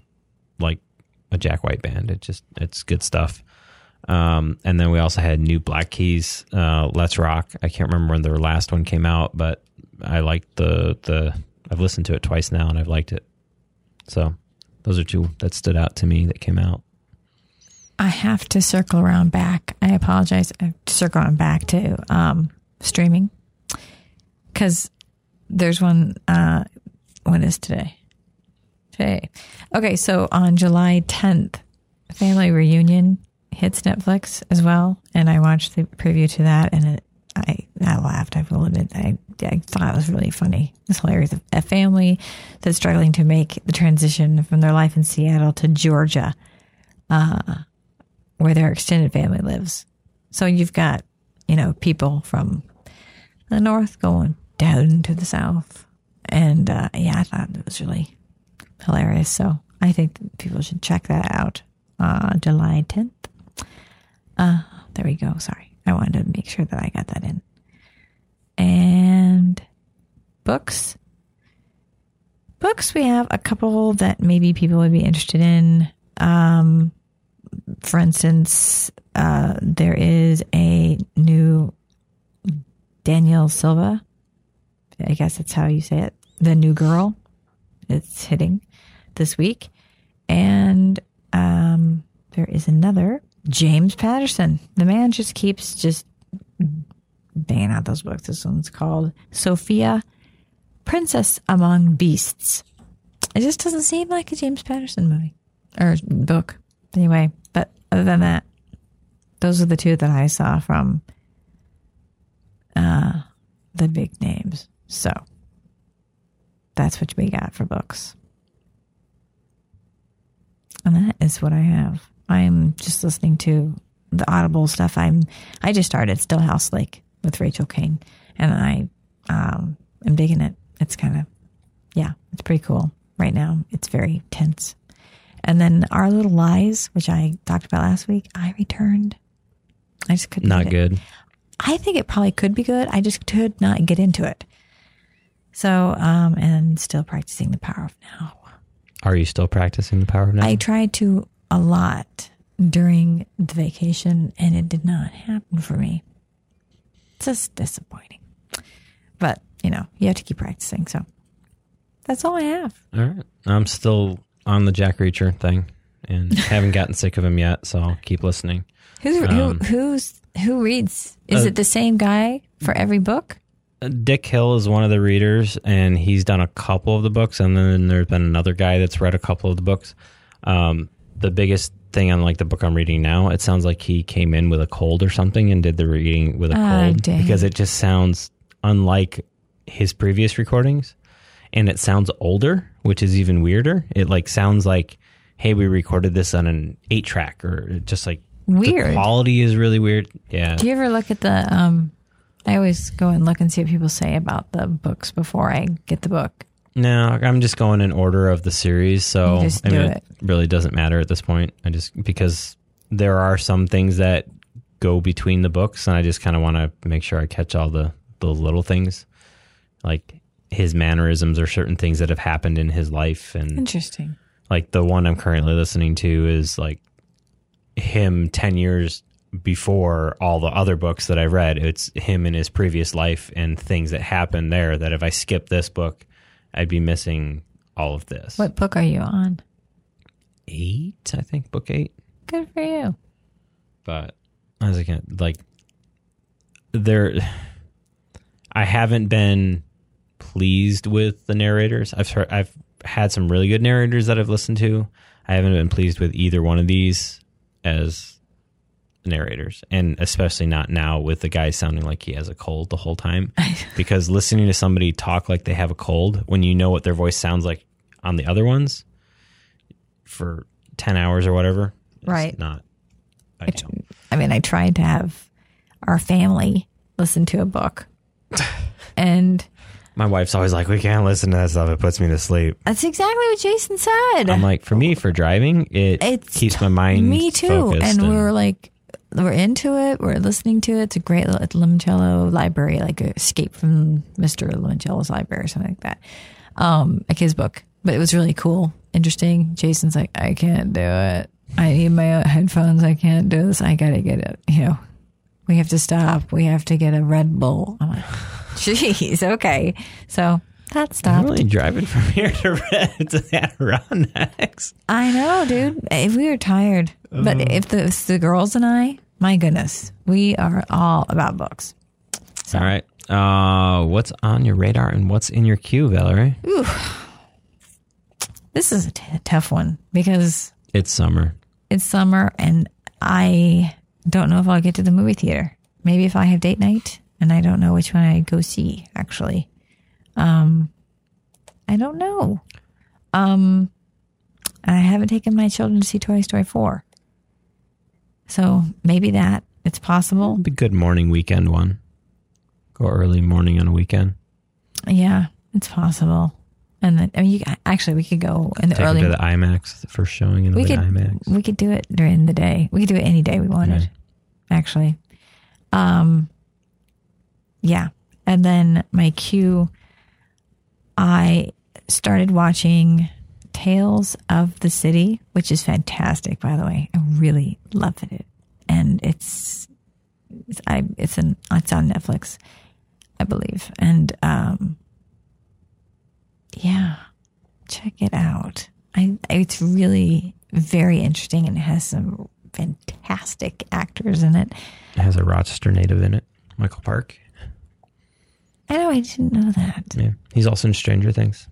like a Jack White band. It just it's good stuff. Um, and then we also had new Black Keys, uh, Let's Rock. I can't remember when their last one came out, but I liked the the. I've listened to it twice now, and I've liked it. So those are two that stood out to me that came out. I have to circle around back. I apologize. I circle around back to um, streaming because there's one. Uh, what is today? Today. Okay, so on July 10th, Family Reunion hits Netflix as well, and I watched the preview to that, and it, I I laughed. I will admit, I I thought it was really funny. It's hilarious. A family that's struggling to make the transition from their life in Seattle to Georgia, uh, where their extended family lives. So you've got you know people from the north going down to the south, and uh, yeah, I thought it was really hilarious. So I think people should check that out. Uh, July 10th. Uh, there we go. Sorry. I wanted to make sure that I got that in. And books. Books, we have a couple that maybe people would be interested in. Um, for instance, uh, there is a new Daniel Silva. I guess that's how you say it. The New Girl. It's hitting this week. And um, there is another James Patterson. The man just keeps just banging out those books. This one's called Sophia, Princess Among Beasts. It just doesn't seem like a James Patterson movie or book. Anyway, but other than that, those are the two that I saw from uh, the big names. So that's what we got for books. And that is what I have. I'm just listening to the Audible stuff. I'm I just started Stillhouse Lake with Rachel Caine, and I um, am digging it. It's kind of yeah, it's pretty cool right now. It's very tense. And then Our Little Lies, which I talked about last week, I returned. I just couldn't. Not good. it. I think it probably could be good. I just could not get into it. So, um, and still practicing the power of now. Are you still practicing the power of now? I tried to a lot during the vacation and it did not happen for me. It's just disappointing. But, you know, you have to keep practicing. So that's all I have. All right. I'm still on the Jack Reacher thing and haven't gotten sick of him yet, so I'll keep listening. Who's, Um, who, who's, who reads? Is uh, it the same guy for every book? Uh, Dick Hill is one of the readers, and he's done a couple of the books, and then there's been another guy that's read a couple of the books. Um, the biggest thing on like the book I'm reading now, it sounds like he came in with a cold or something and did the reading with a Ah, cold dang. because it just sounds unlike his previous recordings, and it sounds older, which is even weirder. It like sounds like, hey, we recorded this on an eight track, or just like the Weird. quality is really weird. Yeah, Do you ever look at the, um, I always go and look and see what people say about the books before I get the book. No, I'm just going in order of the series, so I mean, it. it. really doesn't matter at this point. I just because there are some things that go between the books, and I just kind of want to make sure I catch all the the little things, like his mannerisms or certain things that have happened in his life, and Interesting. like the one I'm currently listening to is like him 10 years before all the other books that I read. It's him in his previous life and things that happened there that if I skip this book, I'd be missing all of this. What book are you on? Eight, I think, book eight. Good for you. But as I can like there I haven't been pleased with the narrators. I've heard I've had some really good narrators that I've listened to. I haven't been pleased with either one of these as narrators, and especially not now with the guy sounding like he has a cold the whole time. because listening to somebody talk like they have a cold when you know what their voice sounds like on the other ones for ten hours or whatever. It's Right. Not. Ideal. I mean, I tried to have our family listen to a book, and My wife's always like, "We can't listen to that stuff. It puts me to sleep." that's exactly what Jason said. I'm like, for me, for driving, it It's keeps my mind. Me too. focused And we're like, we're into it. We're listening to it. It's a great Lemoncello library, like Escape from Mr. Lemoncello's library or something like that. Um, a kid's book, but it was really cool, interesting. Jason's like, I can't do it. I need my headphones. I can't do this. I gotta get it. You know, we have to stop. We have to get a Red Bull. I'm like, jeez, okay. So that I'm stopped. really driving from here to Red to Adirondacks. I know, dude. If we are tired, but if the, if the girls and I, my goodness, we are all about books. All right. Uh, what's on your radar and what's in your queue, Valerie? Ooh, This is a t- tough one because It's summer. it's summer and I don't know if I'll get to the movie theater. Maybe if I have date night and I don't know which one I go see. Actually, um, I don't know. Um, I haven't taken my children to see Toy Story four, so maybe that it's possible. Be a good morning weekend one. Go early morning on a weekend. Yeah, it's possible. And then, I mean, you actually we could go in the Take early. to the IMAX, the first showing in the we could IMAX. we could do it during the day. We could do it any day we wanted. Right. Actually, um, yeah. And then my cue, I started watching Tales of the City, which is fantastic. By the way, I really loved it, and it's it's I it's an it's on Netflix, I believe, and um, yeah, check it out. I it's really very interesting and it has some fantastic actors in it. It has a Rochester native in it, Michael Park. I know I didn't know that. Yeah, he's also in Stranger Things.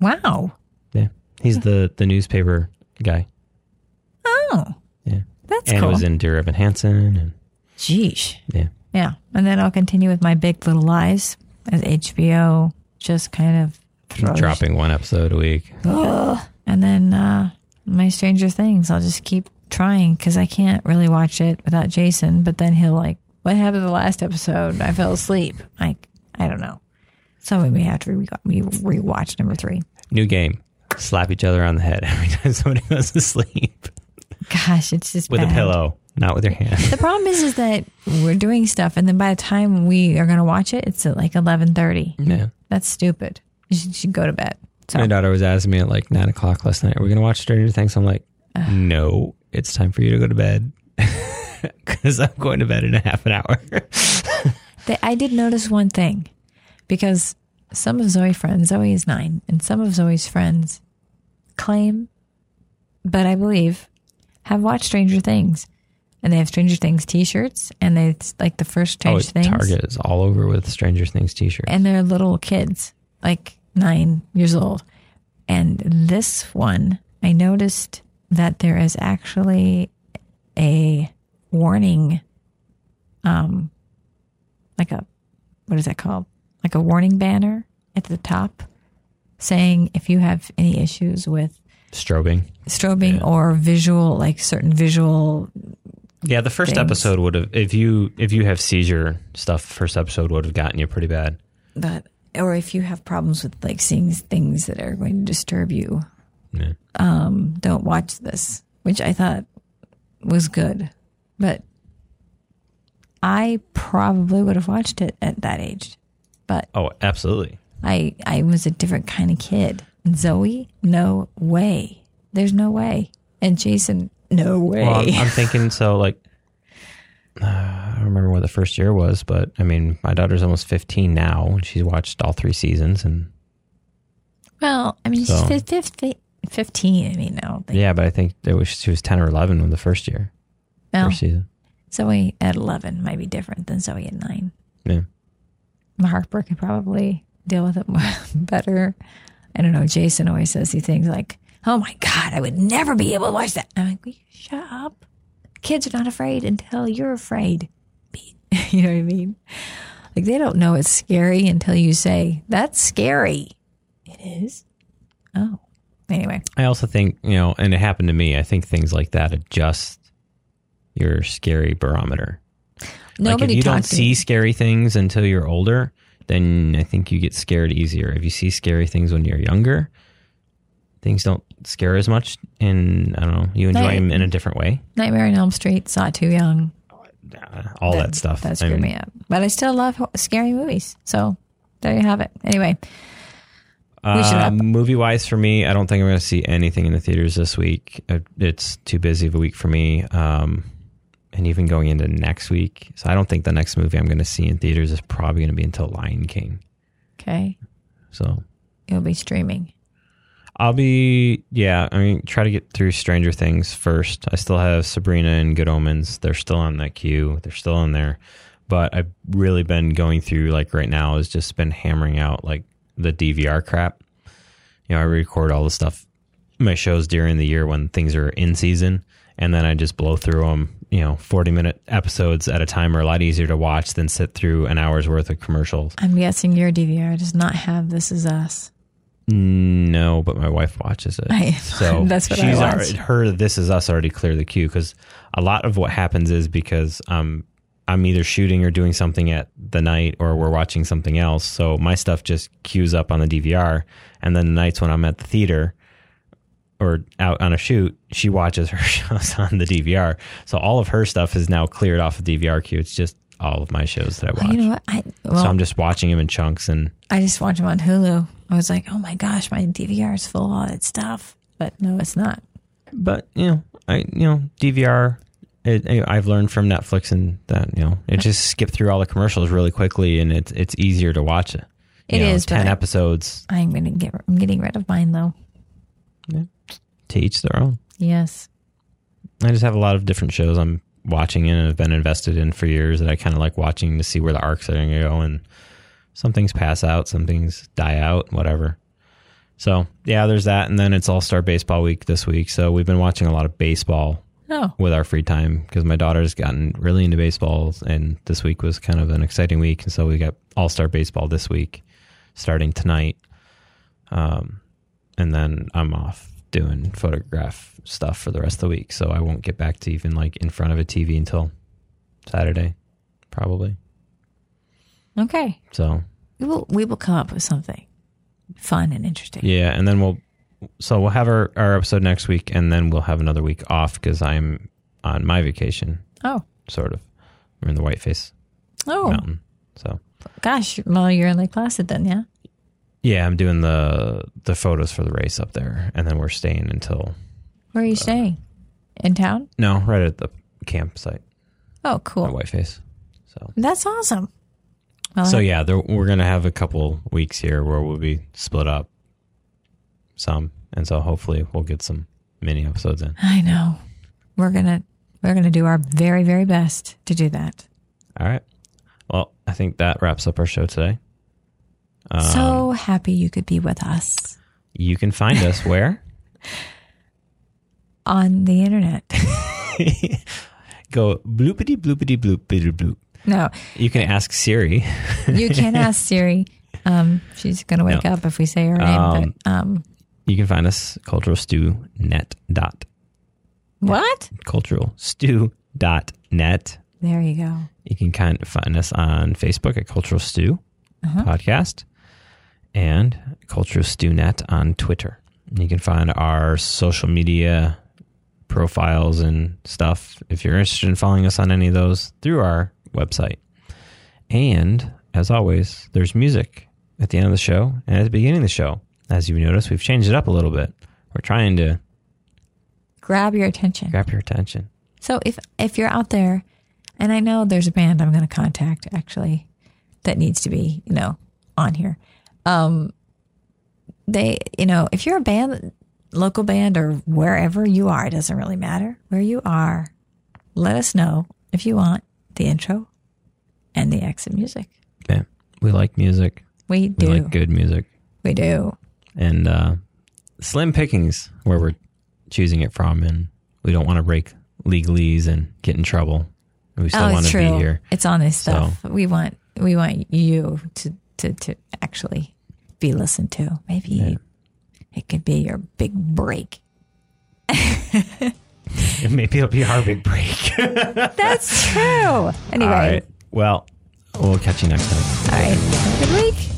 Wow. Yeah, he's the the newspaper guy. Oh, Yeah, that's and cool. was in Dear Evan Hansen, and Jeesh. yeah, Yeah. And then I'll continue with my Big Little Lies as HBO just kind of throws. dropping one episode a week. And then uh, my Stranger Things, I'll just keep trying because I can't really watch it without Jason. But then he'll like, what happened to the last episode? I fell asleep. Like, I don't know. So we may have to re- we rewatch number three. New game: slap each other on the head every time somebody goes to sleep Gosh, it's just with a pillow, not with your hand. The problem is, is that we're doing stuff, and then by the time we are going to watch it, it's at like eleven thirty. yeah. That's stupid. You should, you should go to bed. So My daughter was asking me at like nine o'clock last night, "Are we gonna watch Stranger Things?" I'm like, "No, it's time for you to go to bed because I'm going to bed in a half an hour." I did notice one thing because some of Zoe's friends, Zoe is nine, and some of Zoe's friends claim, but I believe, have watched Stranger Things. And they have Stranger Things t shirts, and they it's like the first oh, Stranger Things. Target is all over with Stranger Things t-shirts. And they're little kids, like nine years old. And this one, I noticed that there is actually a warning, um, like a, what is that called? Like a warning banner at the top saying if you have any issues with Strobing. strobing or visual, like certain visual, Yeah, the first Things. episode would have if you if you have seizure stuff. First episode would have gotten you pretty bad. but, or if you have problems with like seeing things that are going to disturb you, Yeah. don't watch this, which I thought was good. But I probably would have watched it at that age. But Oh, absolutely. I I was a different kind of kid. Zoe, no way. There's no way. And Jason, no way. Well, I'm, I'm thinking so. Like, uh, I don't remember what the first year was, but I mean, my daughter's almost 15 now, and she's watched all three seasons. And well, I mean, So- she's fif- fif- 15. I mean, no. yeah, but I think it was she was 10 or 11 when the first year, Well, first season. Zoe at 11 might be different than Zoe at 9. Yeah. Harper could probably deal with it better. I don't know. Jason always says these things like, "Oh my god, I would never be able to watch that." I'm like, "Will shut up? Kids are not afraid until you're afraid." You know what I mean? Like they don't know it's scary until you say, "That's scary." It is. Oh, anyway, I also think, you know, and it happened to me, I think things like that adjust your scary barometer. Nobody like if you don't see me. scary things until you're older, then I think you get scared easier. If you see scary things when you're younger, things don't scare as much and I don't know, you enjoy Right. them in a different way. Nightmare on Elm Street. Saw too young. All that, stuff. That I screwed mean, me up. But I still love scary movies. So there you have it. Anyway, Uh, movie wise, for me, I don't think I'm going to see anything in the theaters this week. Uh, It's too busy of a week for me. Um, and even going into next week. So I don't think the next movie I'm going to see in theaters is probably going to be until Lion King. okay. So You'll be streaming. I'll be, yeah, I mean, try to get through Stranger Things first. I still have Sabrina and Good Omens. They're still on that queue. They're still in there. But I've really been going through, like, right now, is just been hammering out, like, the DVR crap. You know, I record all the stuff, my shows during the year when things are in season, and then I just blow through them. You know, 40 minute episodes at a time are a lot easier to watch than sit through an hour's worth of commercials. I'm guessing your DVR does not have This Is Us. No, but my wife watches it. I- so that's what I she's watch. already, her This Is Us already clear the queue because a lot of what happens is because um I'm either shooting or doing something at the night or we're watching something else. So my stuff just queues up on the DVR, and then the nights when I'm at the theater or out on a shoot, she watches her shows on the DVR. So all of her stuff is now cleared off of DVR queue. It's just all of my shows that I watch. Oh, you know what? I well, so I'm just watching them in chunks and I just watch them on Hulu. I was like, oh my gosh, my DVR is full of all that stuff. But no, it's not. but you know, I you know DVR. It, I've learned from Netflix and that you know it just skip through all the commercials really quickly and it's it's easier to watch it. It know, is, ten episodes I'm gonna get. I'm getting rid of mine though. To each their own. Yes. I just have a lot of different shows I'm watching in and have been invested in for years that I kind of like watching to see where the arcs are going to go and some things pass out, some things die out, whatever. So yeah, there's that, and then it's All Star Baseball Week this week. So we've been watching a lot of baseball Oh, with our free time because my daughter's gotten really into baseball and this week was kind of an exciting week and so we got all-star baseball this week starting tonight um, and then i'm off doing photograph stuff for the rest of the week so i won't get back to even like in front of a tv until saturday probably okay. so We will. We will come up with something fun and interesting. yeah and then we'll so we'll have our, our episode next week and then we'll have another week off because i'm on my vacation Oh. sort of we're in the whiteface Oh mountain so gosh. Well, you're in Lake Placid then, yeah. Yeah, I'm doing the the photos for the race up there, and then we're staying until Where are Uh, you staying? In town? no, right at the campsite Oh, at cool. Whiteface. So, That's awesome. Well, so yeah, there, we're gonna have a couple weeks here where we'll be split up some, and so hopefully we'll get some mini episodes in. I know. We're gonna we're gonna do our very very best to do that. All right. Well, I think that wraps up our show today. Um, so happy you could be with us you can find us where? on the internet. Go bloopity bloopity bloopity bloop. no, You can ask Siri. you can ask Siri. Um, she's gonna wake No. up if we say her name. Um, but um, You can find us culturalstewnet dot what? culturalstew.net. There you go. You can kind of find us on Facebook at Cultural Stew Podcast and Stew Net on Twitter. You can find our social media profiles and stuff if you're interested in following us on any of those through our website. And as always, there's music at the end of the show and at the beginning of the show. As you've noticed, we've changed it up a little bit. We're trying to Grab your attention. grab your attention. So if if you're out there, and I know there's a band I'm going to contact actually that needs to be you know on here. Um, they you know if you're a band, local band or wherever you are, it doesn't really matter where you are. Let us know if you want the intro and the exit music. Yeah, we like music. We We do. like good music. we do. And uh, slim pickings where we're choosing it from, and we don't want to break legalese and get in trouble. We still oh, want to true. be here. It's on this stuff. We want we want you to to to actually be listened to. Maybe it could be your big break. Maybe it'll be our big break. That's true. Anyway, All right. Well, we'll catch you next time. all right. Have a good week.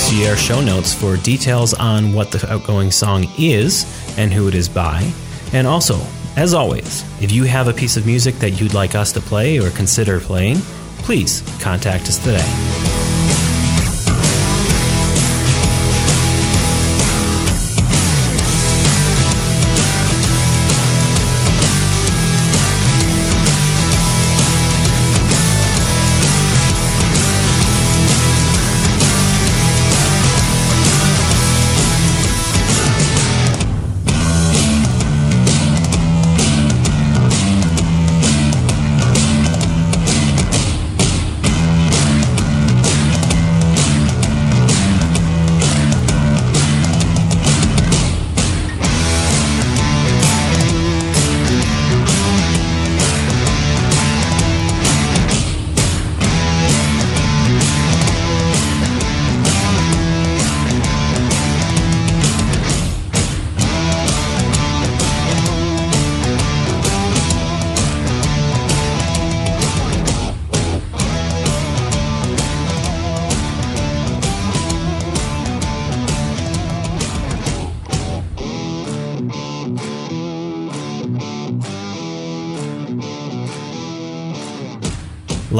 See our show notes for details on what the outgoing song is and who it is by. And also, as always, if you have a piece of music that you'd like us to play or consider playing, please contact us today.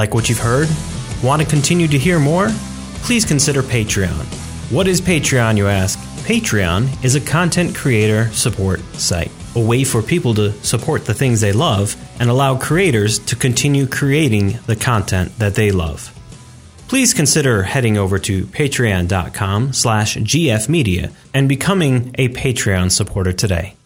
Like what you've heard? Want to continue to hear more? Please consider Patreon. What is Patreon, you ask? Patreon is a content creator support site, a way for people to support the things they love and allow creators to continue creating the content that they love. Please consider heading over to patreon.com slash gfmedia and becoming a Patreon supporter today.